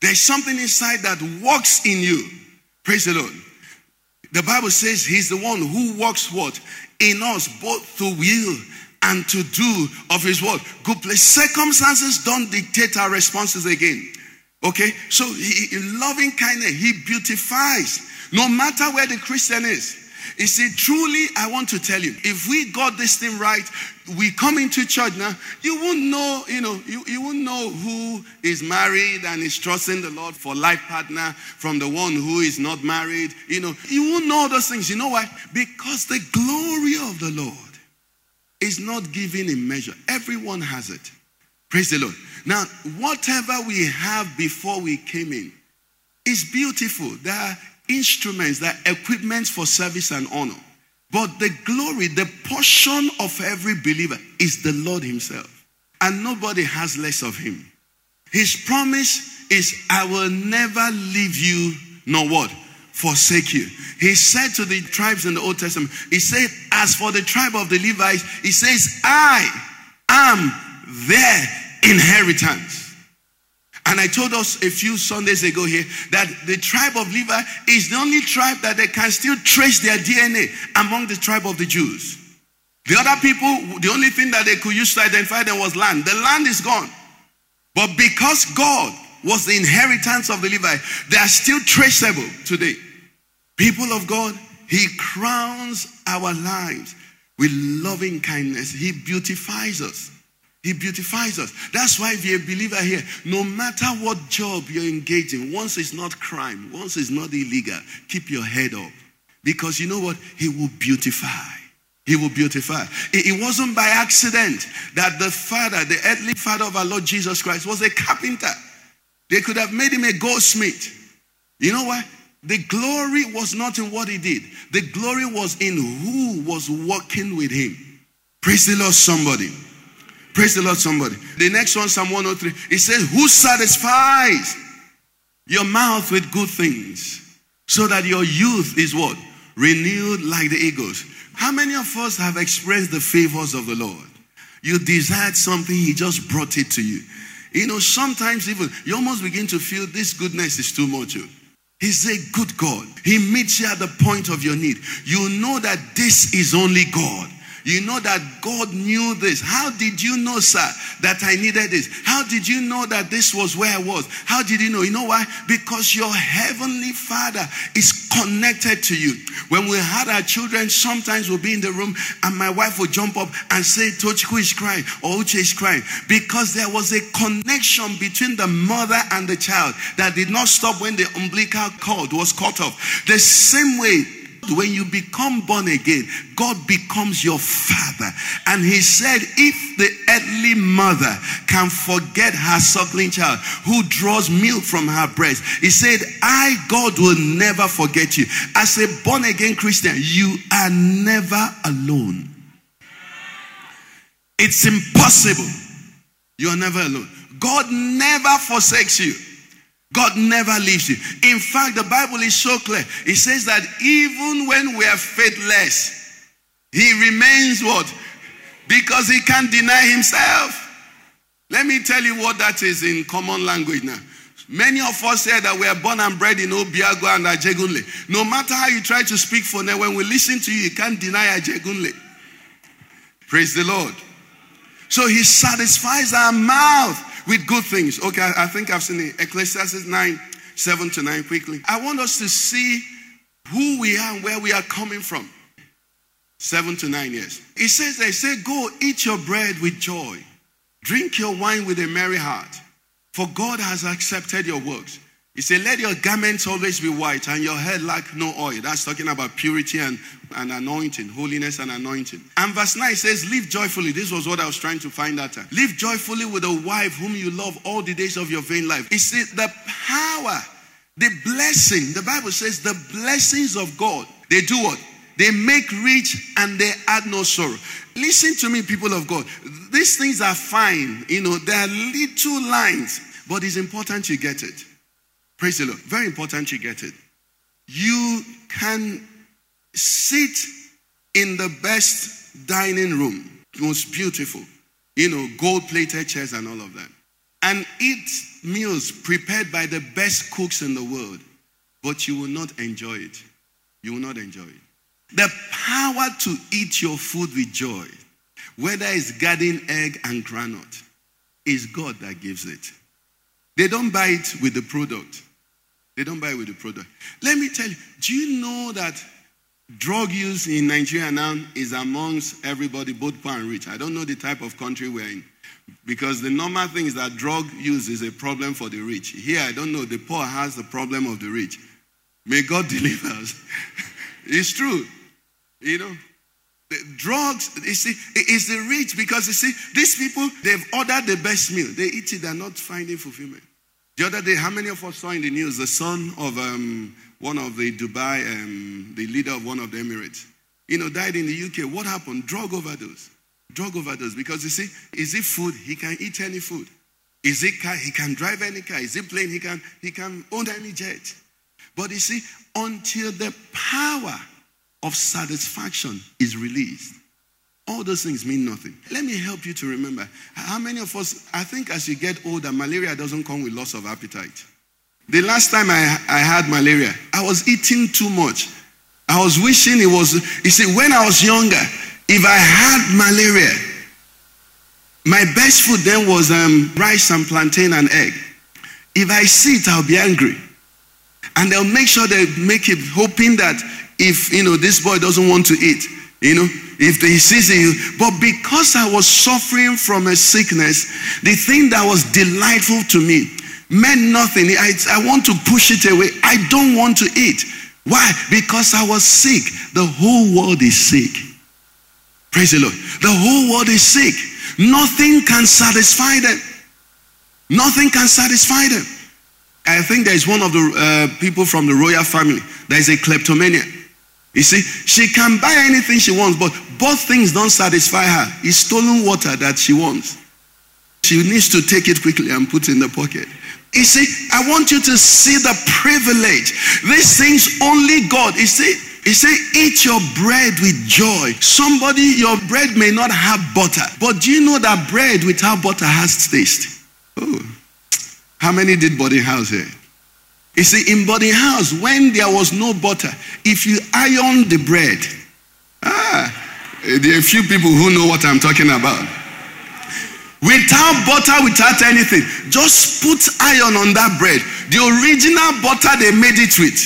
There's something inside that works in you. Praise the Lord. The Bible says he's the one who works what? In us, both to will and to do of his word. Good place. Circumstances don't dictate our responses again. Okay? So he, loving kindness, he beautifies. No matter where the Christian is. You see, truly, I want to tell you, if we got this thing right, we come into church now, you won't know, you know, you, you won't know who is married and is trusting the Lord for life partner from the one who is not married. You know, you won't know those things. You know why? Because the glory of the Lord is not given in measure. Everyone has it. Praise the Lord. Now, whatever we have before we came in is beautiful. There instruments, they're for service and honor. But the glory, the portion of every believer is the Lord Himself. And nobody has less of Him. His promise is, I will never leave you, nor what? Forsake you. He said to the tribes in the Old Testament, He said, As for the tribe of the Levites, He says, I am their inheritance. And I told us a few Sundays ago here that the tribe of Levi is the only tribe that they can still trace their DNA among the tribe of the Jews. The other people, the only thing that they could use to identify them was land. The land is gone. But because God was the inheritance of the Levi, they are still traceable today. People of God, He crowns our lives with loving kindness. He beautifies us. He beautifies us. That's why if you're a believer here, no matter what job you're engaging, once it's not crime, once it's not illegal, keep your head up. Because you know what? He will beautify. He will beautify. It, wasn't by accident that the father, the earthly father of our Lord Jesus Christ, was a carpenter. They could have made him a goldsmith. You know why? The glory was not in what he did, the glory was in who was working with him. Praise the Lord, somebody. Praise the Lord, somebody. The next one, Psalm 103, it says, Who satisfies your mouth with good things so that your youth is what? Renewed like the eagles. How many of us have expressed the favors of the Lord? You desired something, He just brought it to you. You know, sometimes even you almost begin to feel this goodness is too much. Oh. He's a good God. He meets you at the point of your need. You know that this is only God. You know that God knew this. How did you know, sir, that I needed this? How did you know that this was where I was? How did you know? You know why? Because your heavenly Father is connected to you. When we had our children, sometimes we'll be in the room and my wife will jump up and say, Tochku is crying or Uche is crying. Because there was a connection between the mother and the child that did not stop when the umbilical cord was cut off. The same way when you become born again, God becomes your father. And he said, if the earthly mother can forget her suckling child who draws milk from her breast, he said, I, God, will never forget you. As a born again Christian, you are never alone. It's impossible. You are never alone. God never forsakes you. God never leaves you. In fact, the Bible is so clear. It says that even when we are faithless, He remains what? Because He can't deny Himself. Let me tell you what that is in common language now. Many of us say that we are born and bred in Obiago and Ajegunle. No matter how you try to speak for them, when we listen to you, you can't deny Ajegunle. Praise the Lord. So he satisfies our mouth with good things. Okay, I, think I've seen it. Ecclesiastes 9 7 to 9 quickly. I want us to see who we are and where we are coming from. 7 to 9 years. It says, they say, Go eat your bread with joy, drink your wine with a merry heart, for God has accepted your works. He said, Let your garments always be white and your head lack no oil. That's talking about purity and, and anointing, holiness and anointing. And verse 9 says, Live joyfully. This was what I was trying to find out. Live joyfully with a wife whom you love all the days of your vain life. Said, The power, the blessing, the Bible says, the blessings of God, they do what? They make rich and they add no sorrow. Listen to me, people of God. These things are fine. You know, they are little lines, but it's important you get it. Praise the Lord. Very important you get it. You can sit in the best dining room, most beautiful, you know, gold plated chairs and all of that, and eat meals prepared by the best cooks in the world, but you will not enjoy it. You will not enjoy it. The power to eat your food with joy, whether it's garden egg and groundnut, is God that gives it. They don't buy it with the product. They don't buy it with the product. Let me tell you, do you know that drug use in Nigeria now is amongst everybody, both poor and rich? I don't know the type of country we're in. Because the normal thing is that drug use is a problem for the rich. Here, I don't know, the poor has the problem of the rich. May God deliver us. it's true. You know, drugs, you see, it's the rich because you see, these people, they've ordered the best meal. They eat it, they're not finding fulfillment. The other day, how many of us saw in the news the son of um, one of the Dubai, um, the leader of one of the Emirates, you know, died in the UK. What happened? Drug overdose. Drug overdose. Because you see, is it food? He can eat any food. Is it car? He can drive any car. Is it plane? He can, he can own any jet. But you see, until the power of satisfaction is released, all those things mean nothing. Let me help you to remember. How many of us, I think as you get older, malaria doesn't come with loss of appetite. The last time I, I had malaria, I was eating too much. I was wishing it was, you see, when I was younger, if I had malaria, my best food then was um, rice and plantain and egg. If I see it, I'll be angry. And they'll make sure they make it hoping that if, you know, this boy doesn't want to eat, you know, if he sees it. But because I was suffering from a sickness, the thing that was delightful to me meant nothing. I, I want to push it away. I don't want to eat. Why? Because I was sick. The whole world is sick. Praise the Lord. The whole world is sick. Nothing can satisfy them. Nothing can satisfy them. I think there is one of the uh, people from the royal family. There is a kleptomaniac. You see, she can buy anything she wants, but both things don't satisfy her. It's stolen water that she wants. She needs to take it quickly and put it in the pocket. You see, I want you to see the privilege. These things only God. You see, he said, eat your bread with joy. Somebody, your bread may not have butter, but do you know that bread without butter has taste? Oh, how many did body house here? You see, in body house, when there was no butter, if you iron the bread, ah, there are a few people who know what I'm talking about. Without butter, without anything, just put iron on that bread. The original butter they made it with,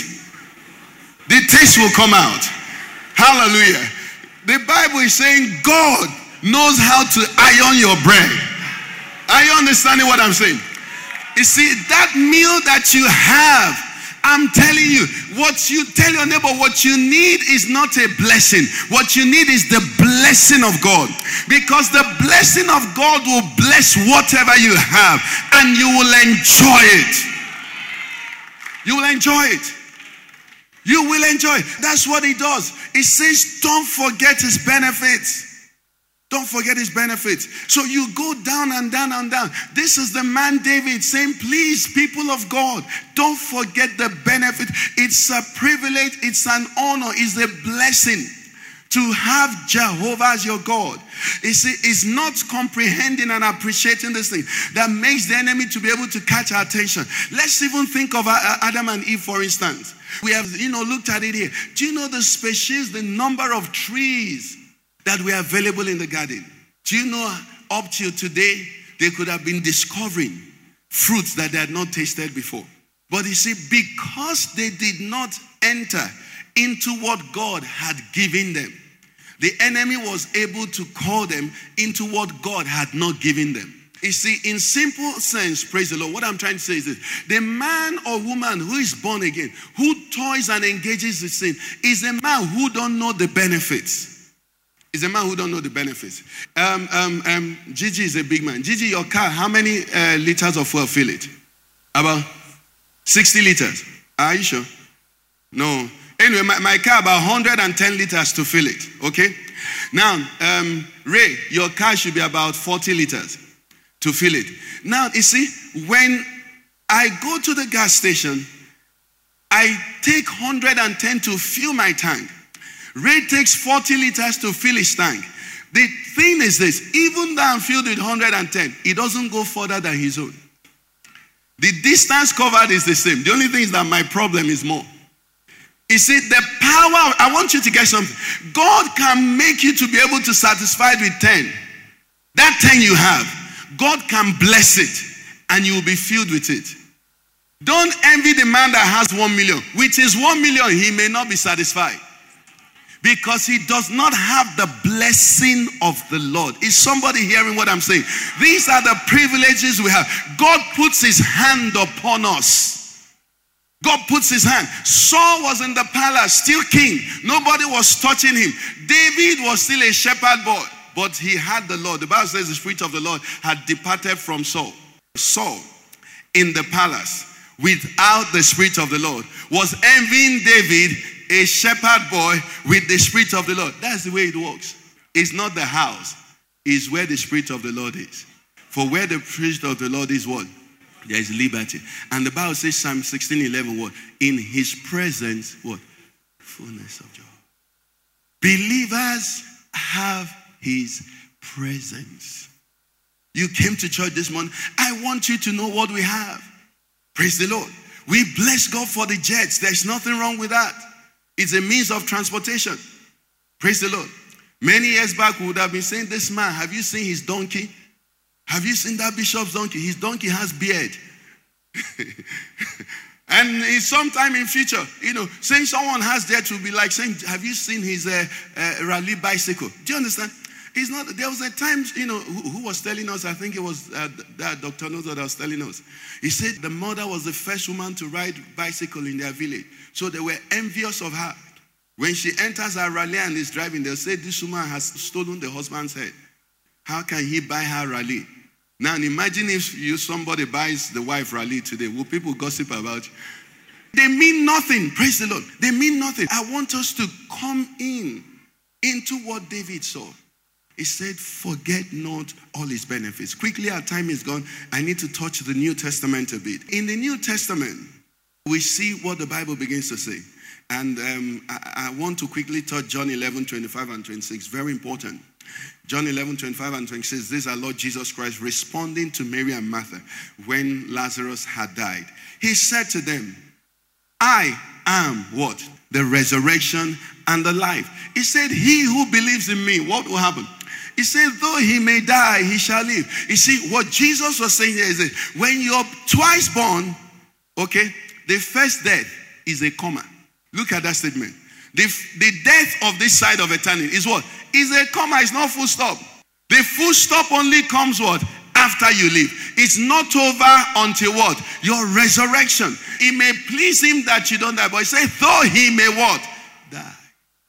the taste will come out. Hallelujah. The Bible is saying God knows how to iron your bread. Are you understanding what I'm saying? You see, that meal that you have, I'm telling you, what you tell your neighbor, what you need is not a blessing. What you need is the blessing of God. Because the blessing of God will bless whatever you have and you will enjoy it. You will enjoy it. You will enjoy it. That's what he does. He says, don't forget his benefits. Don't forget his benefits. So you go down and down and down. This is the man David saying, Please, people of God, don't forget the benefit. It's a privilege, it's an honor, it's a blessing to have Jehovah as your God. You see, it's not comprehending and appreciating this thing that makes the enemy to be able to catch our attention. Let's even think of Adam and Eve, for instance. We have, you know, looked at it here. Do you know the species, the number of trees that were available in the garden. Do you know up till today, they could have been discovering fruits that they had not tasted before? But you see, because they did not enter into what God had given them, the enemy was able to call them into what God had not given them. You see, in simple sense, praise the Lord, what I'm trying to say is this the man or woman who is born again, who toys and engages in sin, is a man who don't know the benefits. Is a man who don't know the benefits. Um, um, um, Gigi is a big man. Gigi, your car, how many uh, liters of fuel fill it? About 60 liters. Are you sure? No. Anyway, my, my car about 110 liters to fill it. Okay. Now, um, Ray, your car should be about 40 liters to fill it. Now, you see, when I go to the gas station, I take 110 to fill my tank. Ray takes 40 liters to fill his tank. The thing is this even though I'm filled with 110, it doesn't go further than his own. The distance covered is the same. The only thing is that my problem is more. You see, the power, I want you to get something. God can make you to be able to satisfy with 10. That 10 you have, God can bless it and you will be filled with it. Don't envy the man that has 1 million. With his 1 million, he may not be satisfied because he does not have the blessing of the Lord. Is somebody hearing what I'm saying? These are the privileges we have. God puts his hand upon us. God puts his hand. Saul was in the palace, still king. Nobody was touching him. David was still a shepherd boy, but he had the Lord. The Bible says the spirit of the Lord had departed from Saul. Saul in the palace without the spirit of the Lord was envying David a shepherd boy with the Spirit of the Lord. That's the way it works. It's not the house, it's where the Spirit of the Lord is. For where the Spirit of the Lord is, what? There is liberty. And the Bible says, Psalm 16 11, what? In his presence, what? Fullness of joy. Believers have his presence. You came to church this morning. I want you to know what we have. Praise the Lord. We bless God for the jets. There's nothing wrong with that. It's a means of transportation. Praise the Lord. Many years back, we would have been saying, This man, have you seen his donkey? Have you seen that bishop's donkey? His donkey has beard. and sometime in future, you know, saying someone has that will be like saying, Have you seen his uh, uh, Raleigh bicycle? Do you understand? Not, there was a time, you know, who, who was telling us, I think it was uh, that Dr. Nozo that was telling us. He said the mother was the first woman to ride bicycle in their village. So they were envious of her. When she enters a Raleigh and is driving, they'll say, This woman has stolen the husband's head. How can he buy her Raleigh? Now imagine if you somebody buys the wife Raleigh today. Will people gossip about you? They mean nothing. Praise the Lord. They mean nothing. I want us to come in into what David saw. He said, Forget not all his benefits. Quickly, our time is gone. I need to touch the New Testament a bit. In the New Testament, we see what the Bible begins to say. And um, I, I, want to quickly touch John 11, 25 and 26. Very important. John 11, 25 and 26. This is our Lord Jesus Christ responding to Mary and Martha when Lazarus had died. He said to them, I am what? The resurrection and the life. He said, He who believes in me, what will happen? He said, though he may die, he shall live. You see, what Jesus was saying here is that when you're twice born, okay, the first death is a comma. Look at that statement. The, the death of this side of eternity is what? Is a comma, it's not full stop. The full stop only comes what? After you live. It's not over until what? Your resurrection. It may please him that you don't die, but he said, though he may what? Die.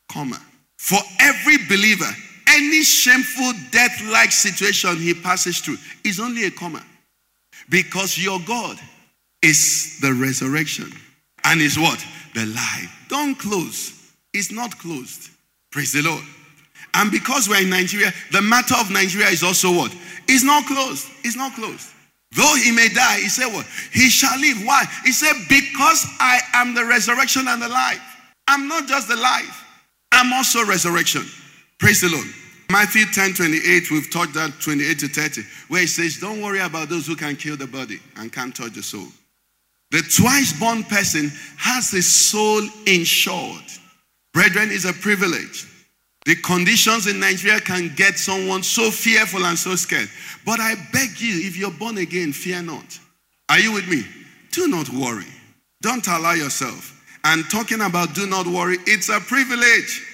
Comma. For every believer, any shameful death like situation he passes through is only a comma. Because your God is the resurrection and is what? The life. Don't close. It's not closed. Praise the Lord. And because we're in Nigeria, the matter of Nigeria is also what? It's not closed. It's not closed. Though he may die, he said what? He shall live. Why? He said, Because I am the resurrection and the life. I'm not just the life, I'm also resurrection. Praise the Lord. Matthew 10 28, we've taught that 28 to 30, where he says, Don't worry about those who can kill the body and can't touch the soul. The twice born person has his soul insured. Brethren, is a privilege. The conditions in Nigeria can get someone so fearful and so scared. But I beg you, if you're born again, fear not. Are you with me? Do not worry. Don't allow yourself. And talking about do not worry, it's a privilege.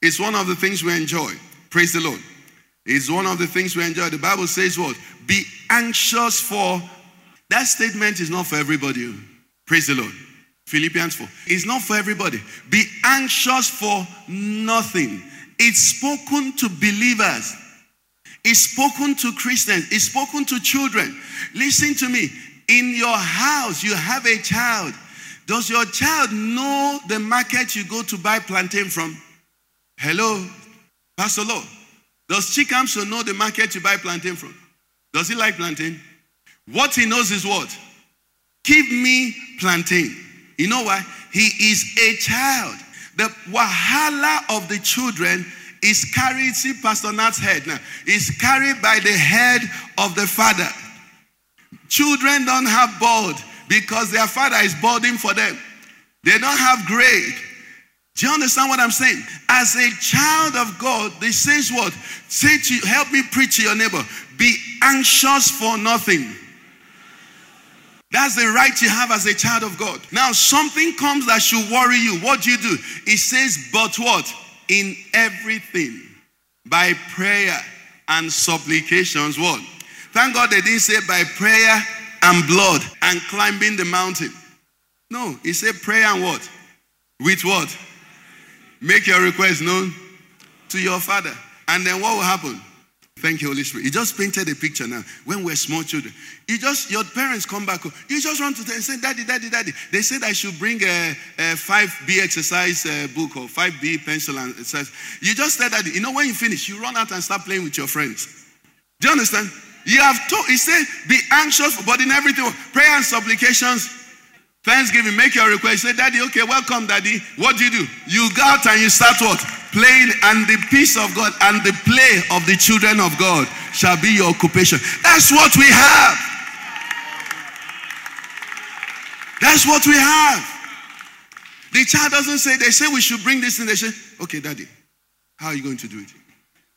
It's one of the things we enjoy. Praise the Lord. It's one of the things we enjoy. The Bible says what? Be anxious for. That statement is not for everybody. Oh. Praise the Lord. Philippians 4. It's not for everybody. Be anxious for nothing. It's spoken to believers. It's spoken to Christians. It's spoken to children. Listen to me. In your house, you have a child. Does your child know the market you go to buy plantain from? Hello, Pastor Law. Does Chikamso know the market to buy plantain from? Does he like plantain? What he knows is what? Give me plantain. You know why? He is a child. The wahala of the children is carried, see Pastor Nat's head now, is carried by the head of the father. Children don't have board because their father is boarding for them. They don't have grade. Do you understand what I'm saying? As a child of God, this says what? Say to help me preach to your neighbor. Be anxious for nothing. That's the right you have as a child of God. Now, something comes that should worry you. What do you do? It says, but what? In everything, by prayer and supplications, what? Thank God they didn't say by prayer and blood and climbing the mountain. No, he said prayer and what? With what? Make your request known to your father. And then what will happen? Thank you, Holy Spirit. He just painted a picture now. When we're small children, you just your parents come back. You just run to them and say, "Daddy, Daddy, Daddy." They said I should bring a, a 5B exercise uh, book or 5B pencil and exercise. You just said that. You know, when you finish, you run out and start playing with your friends. Do you understand? You have told. He said, "Be anxious, but in everything, prayer and supplications." Thanksgiving, make your request. Say, Daddy, okay, welcome, Daddy. What do you do? You go out and you start what? Playing, and the peace of God and the play of the children of God shall be your occupation. That's what we have. That's what we have. The child doesn't say, they say we should bring this in. They say, okay, Daddy, how are you going to do it?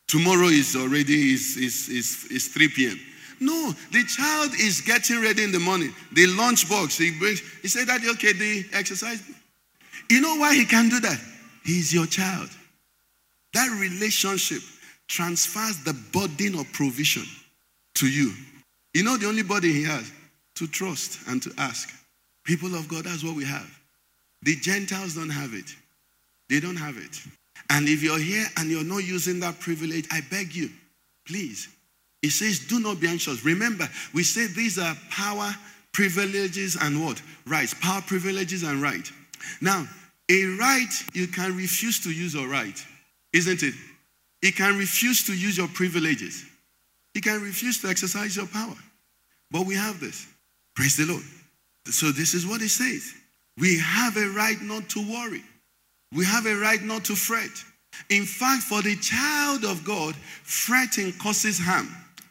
Tomorrow is already is, is, is, is 3 p.m. No, the child is getting ready in the morning. The lunch box he brings. He said, Daddy, okay, the exercise. You know why he can do that? He's your child. That relationship transfers the burden of provision to you. You know the only body he has to trust and to ask. People of God, that's what we have. The Gentiles don't have it. They don't have it. And if you're here and you're not using that privilege, I beg you, please it says, do not be anxious. Remember, we say these are power, privileges, and what? Rights. Power, privileges, and right. Now, a right, you can refuse to use your right, isn't it? You can refuse to use your privileges. You can refuse to exercise your power. But we have this. Praise the Lord. So, this is what it says. We have a right not to worry. We have a right not to fret. In fact, for the child of God, fretting causes harm.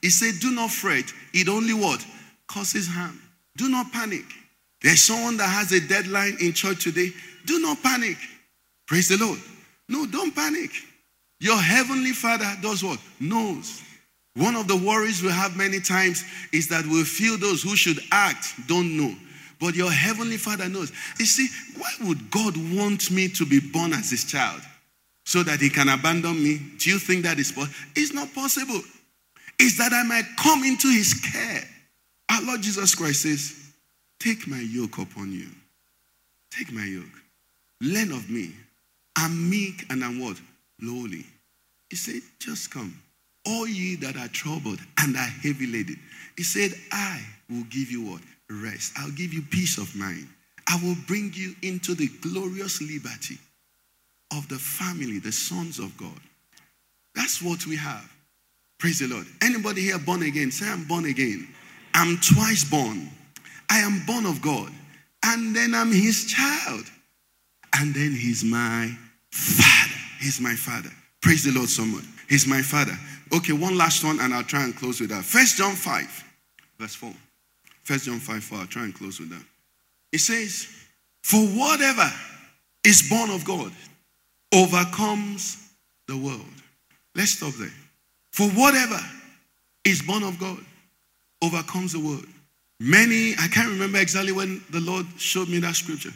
He said, Do not fret. It only what? Causes harm. Do not panic. There's someone that has a deadline in church today. Do not panic. Praise the Lord. No, don't panic. Your heavenly Father does what? Knows. One of the worries we have many times is that we feel those who should act don't know. But your heavenly Father knows. You see, why would God want me to be born as his child? So that he can abandon me? Do you think that is possible? It's not possible is that I might come into his care. Our Lord Jesus Christ says, Take my yoke upon you. Take my yoke. Learn of me. I'm meek and I'm what? Lowly. He said, Just come. All ye that are troubled and are heavy laden. He said, I will give you what? Rest. I'll give you peace of mind. I will bring you into the glorious liberty of the family, the sons of God. That's what we have. Praise the Lord. Anybody here born again? Say, I'm born again. I'm twice born. I am born of God. And then I'm his child. And then he's my father. He's my father. Praise the Lord, so much. He's my father. Okay, one last one, and I'll try and close with that. First John 5, verse 4. First John 5, 4. I'll try and close with that. It says, For whatever is born of God overcomes the world. Let's stop there. For whatever is born of God overcomes the world. Many, I can't remember exactly when the Lord showed me that scripture.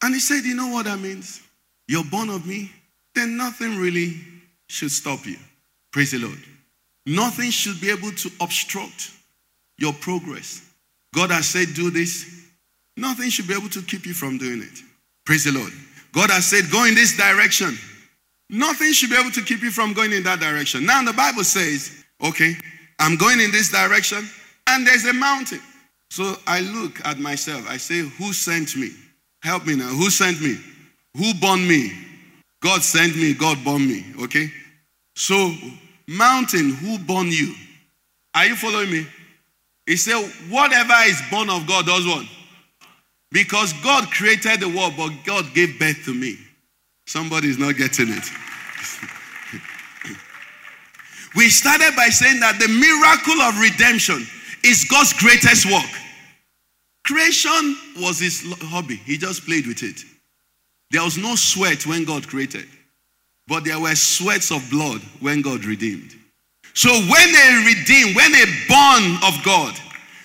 And He said, You know what that means? You're born of me, then nothing really should stop you. Praise the Lord. Nothing should be able to obstruct your progress. God has said, Do this. Nothing should be able to keep you from doing it. Praise the Lord. God has said, Go in this direction. Nothing should be able to keep you from going in that direction. Now, the Bible says, Okay, I'm going in this direction, and there's a mountain. So I look at myself. I say, Who sent me? Help me now. Who sent me? Who born me? God sent me, God born me. Okay? So, mountain, who born you? Are you following me? He said, Whatever is born of God does what? Because God created the world, but God gave birth to me. Somebody is not getting it. we started by saying that the miracle of redemption is God's greatest work. Creation was his hobby, he just played with it. There was no sweat when God created, but there were sweats of blood when God redeemed. So when a redeemed, when a born of God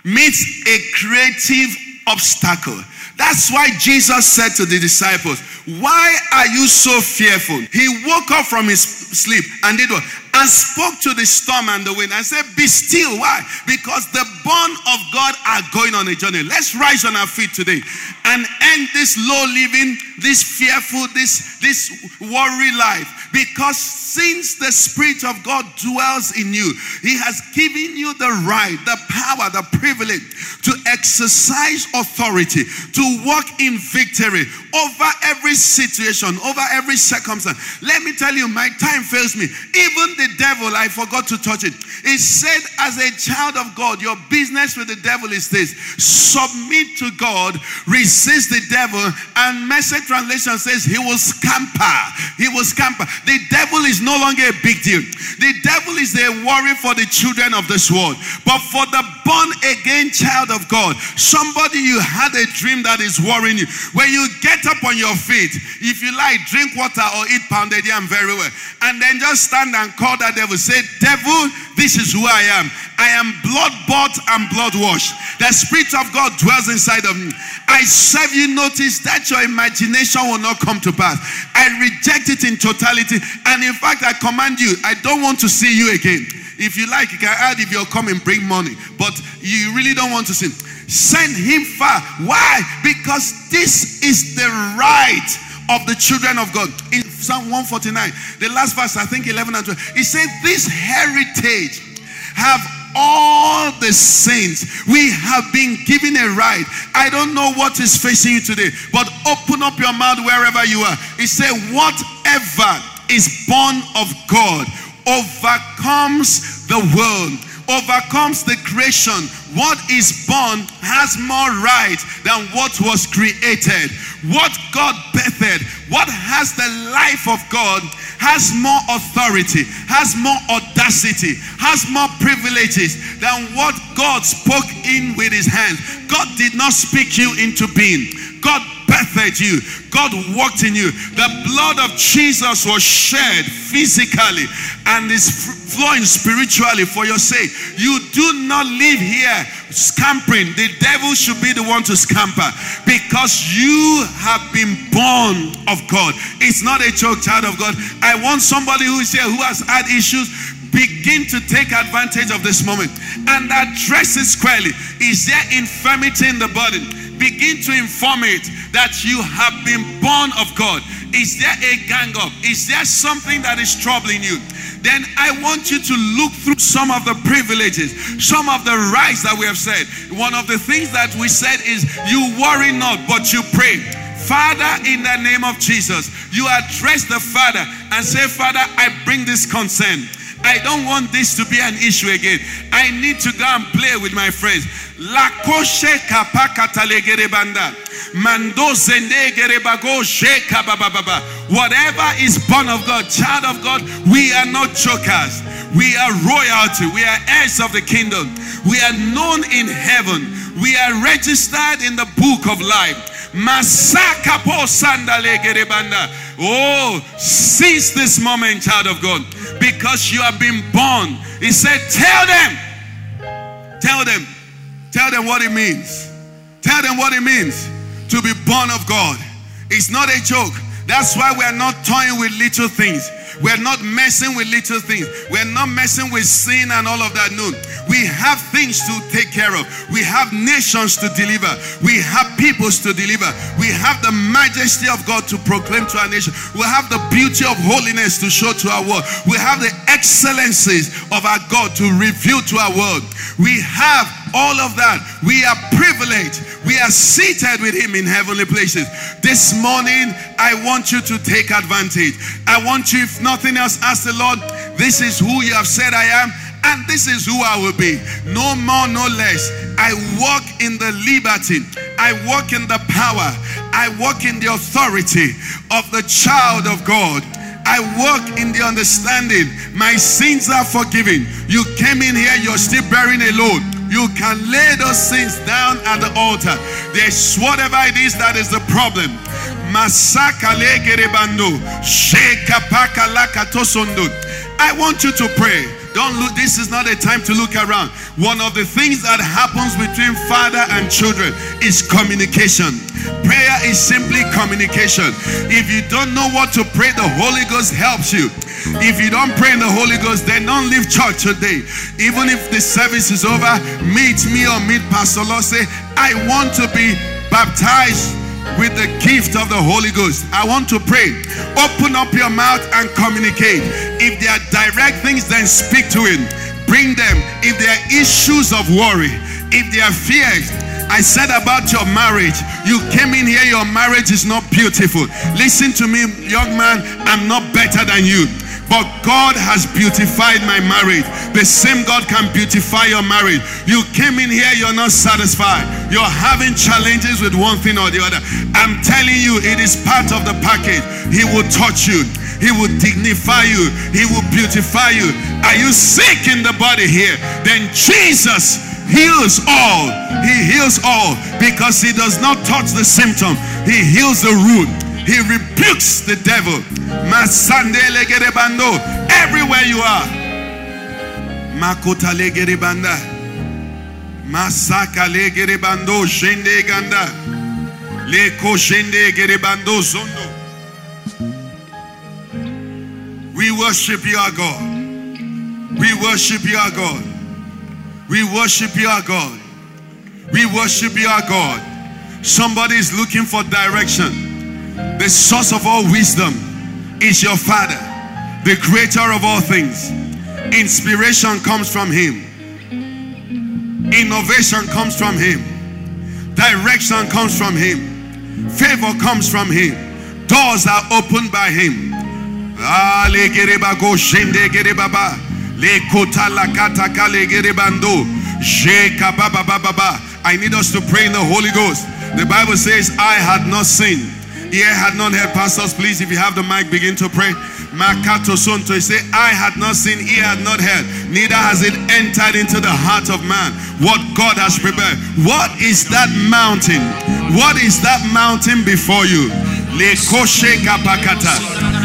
meets a creative obstacle, that's why Jesus said to the disciples, Why are you so fearful? He woke up from his sleep and did what? And spoke to the storm and the wind and said, Be still. Why? Because the born of God are going on a journey. Let's rise on our feet today and end this low living, this fearful, this, this worry life because since the Spirit of God dwells in you, He has given you the right, the power, the privilege to exercise authority, to walk in victory over every situation, over every circumstance. Let me tell you, my time fails me. Even the devil, I forgot to touch it. It said, as a child of God, your business with the devil is this submit to God, resist the devil, and message translation says, He will scamper. He will scamper. The devil is no longer a big deal. The devil is a worry for the children of this world. But for the born again child of God, somebody you had a dream that is worrying you. When you get up on your feet, if you like, drink water or eat pounded yam very well. And then just stand and call that devil. Say, Devil, this is who I am. I am blood bought and blood washed. The Spirit of God dwells inside of me. I serve you. Notice that your imagination will not come to pass. I reject it in totality. And in fact, I command you, I don't want to see you again. If you like, you can add if you're coming, bring money. But you really don't want to see. Send him far. Why? Because this is the right of the children of God. In Psalm 149, the last verse, I think 11 and 12, it said, This heritage have all the saints. We have been given a right. I don't know what is facing you today, but open up your mouth wherever you are. He said, Whatever is born of God overcomes the world, overcomes the creation. What is born has more right than what was created. What God birthed, what has the life of God has more authority, has more audacity, has more privileges than what God spoke in with his hand. God did not speak you into being. God birthed you. God walked in you. The blood of Jesus was shed physically and is flowing spiritually for your sake. You do not live here scampering. The devil should be the one to scamper because you have been born of God. It's not a joke, child of God. I want somebody who is here who has had issues begin to take advantage of this moment and address it squarely. Is there infirmity in the body? begin to inform it that you have been born of God. Is there a gang up? Is there something that is troubling you? Then I want you to look through some of the privileges, some of the rights that we have said. One of the things that we said is, You worry not, but you pray. Father, in the name of Jesus, you address the Father and say, Father, I bring this concern. I don't want this to be an issue again. I need to go and play with my friends. La koshe kapakatalegerebanda. Mando zendegerebago shekabababa. Whatever is born of God, child of God, we are not jokers. We are royalty. We are heirs of the kingdom. We are known in heaven. We are registered in the book of life. Masaka po sandale gerebanda. Oh, seize this moment, child of God, because you have been born. He said, Tell them, tell them, Tell them what it means. Tell them what it means to be born of God. It's not a joke. That's why we're not toying with little things. We're not messing with little things. We're not messing with sin and all of that. No. We have things to take care of. We have nations to deliver. We have peoples to deliver. We have the majesty of God to proclaim to our nation. We have the beauty of holiness to show to our world. We have the excellencies of our God to reveal to our world. We have all of that. We are privileged. We are seated with Him in heavenly places. This morning, I want you to take advantage. I want you, if nothing else, ask the Lord, This is who you have said I am, and this is who I will be. No more, no less. I walk in the liberty, I walk in the power, I walk in the authority of the child of God. I walk in the understanding my sins are forgiven. You came in here, you're still bearing a load you can lay those sins down at the altar. There's whatever it is that is the problem. I want you to pray. Don't look, this is not a time to look around. One of the things that happens between father and children is communication. Prayer is simply communication. If you don't know what to pray, the Holy Ghost helps you. If you don't pray in the Holy Ghost, then don't leave church today. Even if the service is over, meet me or meet Pastor. Say, I want to be baptized with the gift of the Holy Ghost. I want to pray. Open up your mouth and communicate. If there are direct things, then speak to Him. Bring them. If there are issues of worry, if there are fears, I said about your marriage, you came in here, your marriage is not beautiful. Listen to me, young man, I'm not better than you. But God has beautified my marriage. The same God can beautify your marriage. You came in here, you're not satisfied. You're having challenges with one thing or the other. I'm telling you, it is part of the package. He will touch you. He will dignify you. He will beautify you. Are you sick in the body here? Then Jesus heals all. He heals all because he does not touch the symptom. He heals the root. He rebukes the devil. Everywhere you are. Makota legerebanda. Masaka legerebando shende ganda. Leko shende gerebando zondo. We worship you, our God. We worship you, our God. We worship you, our God. We worship you, our God. Somebody is looking for direction. The source of all wisdom is your Father, the creator of all things. Inspiration comes from Him, innovation comes from Him, direction comes from Him, favor comes from Him, doors are opened by Him. Ah, I need us to pray in the Holy Ghost. The Bible says, I had not seen Ear had not heard. Pastors, please, if you have the mic, begin to pray. Makato Sonto say, I had not seen, ear had not heard, neither has it entered into the heart of man what God has prepared. What is that mountain? What is that mountain before you? Lekoshe kapakata.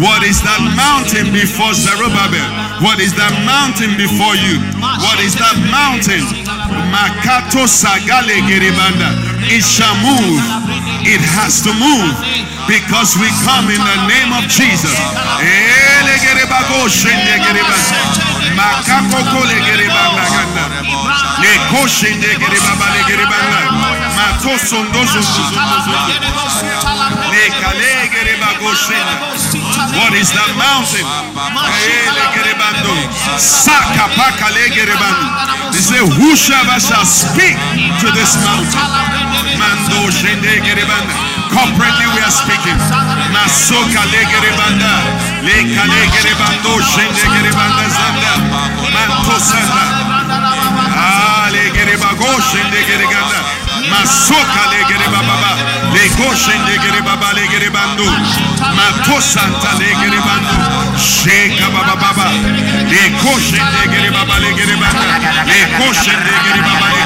What is that mountain before Zerubbabel? What is that mountain before you? What is that mountain? Makato sagale gerebanda. It shall move. It has to move because we come in the name of Jesus. What is that mountain? He said, Whosoever shall speak to this mountain. Corporately we are speaking. Masoka legerebanda. Leka legerebando shende gerebanda zanda. Manto sanda. Ah legerebago shende gereganda. Masoka legerebaba. Lego shende gerebaba legerebando. Mato santa legerebando. Sheka baba baba. Lego shende gerebaba legerebanda. Lego shende gerebaba legerebanda.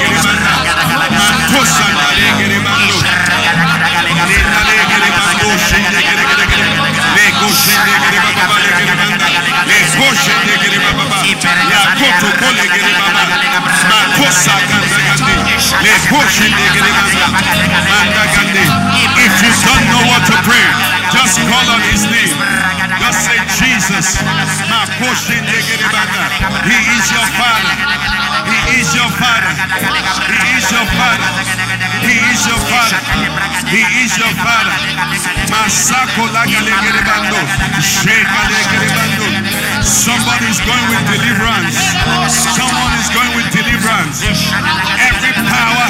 He is your father. He is your father. He is your father. He is your father. He is your father. Masako lagalegerebando. Shekalegerebando. Somebody is going with deliverance. Someone is going with deliverance. Every power,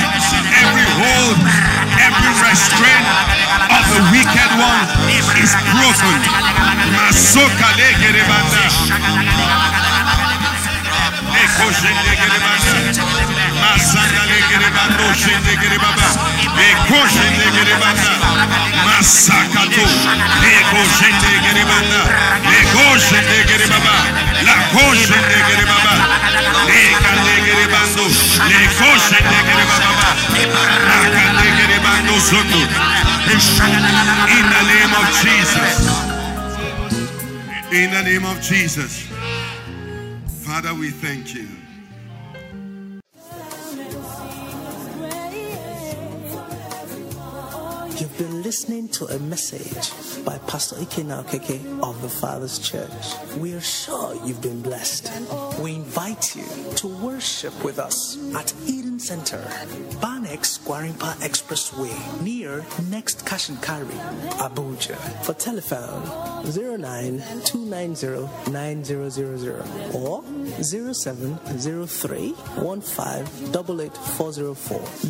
every hold, every restraint of the wicked one is broken. Masoka legerebanda. Eko shendegerebanda. Masanda legere bando shende gere baba. Eko shende gere banda. Masakato. Eko shende gere banda. Eko shende gere baba. La ko shende gere baba. Eka legere bando. Eko shende gere baba. Aka legere bando soto. In the name of Jesus. In the name of Jesus. Father, we thank you. You've been listening to a message by Pastor Ikenna Okeke of the Father's Church. We are sure you've been blessed. We invite you to worship with us at Eden Center, Banex Gwarimpa Expressway, near Next Cash and Abuja. For telephone 09290900 or 0703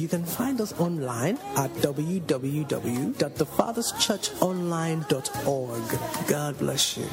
You can find us online at www.thefatherschurchonline.org. God bless you.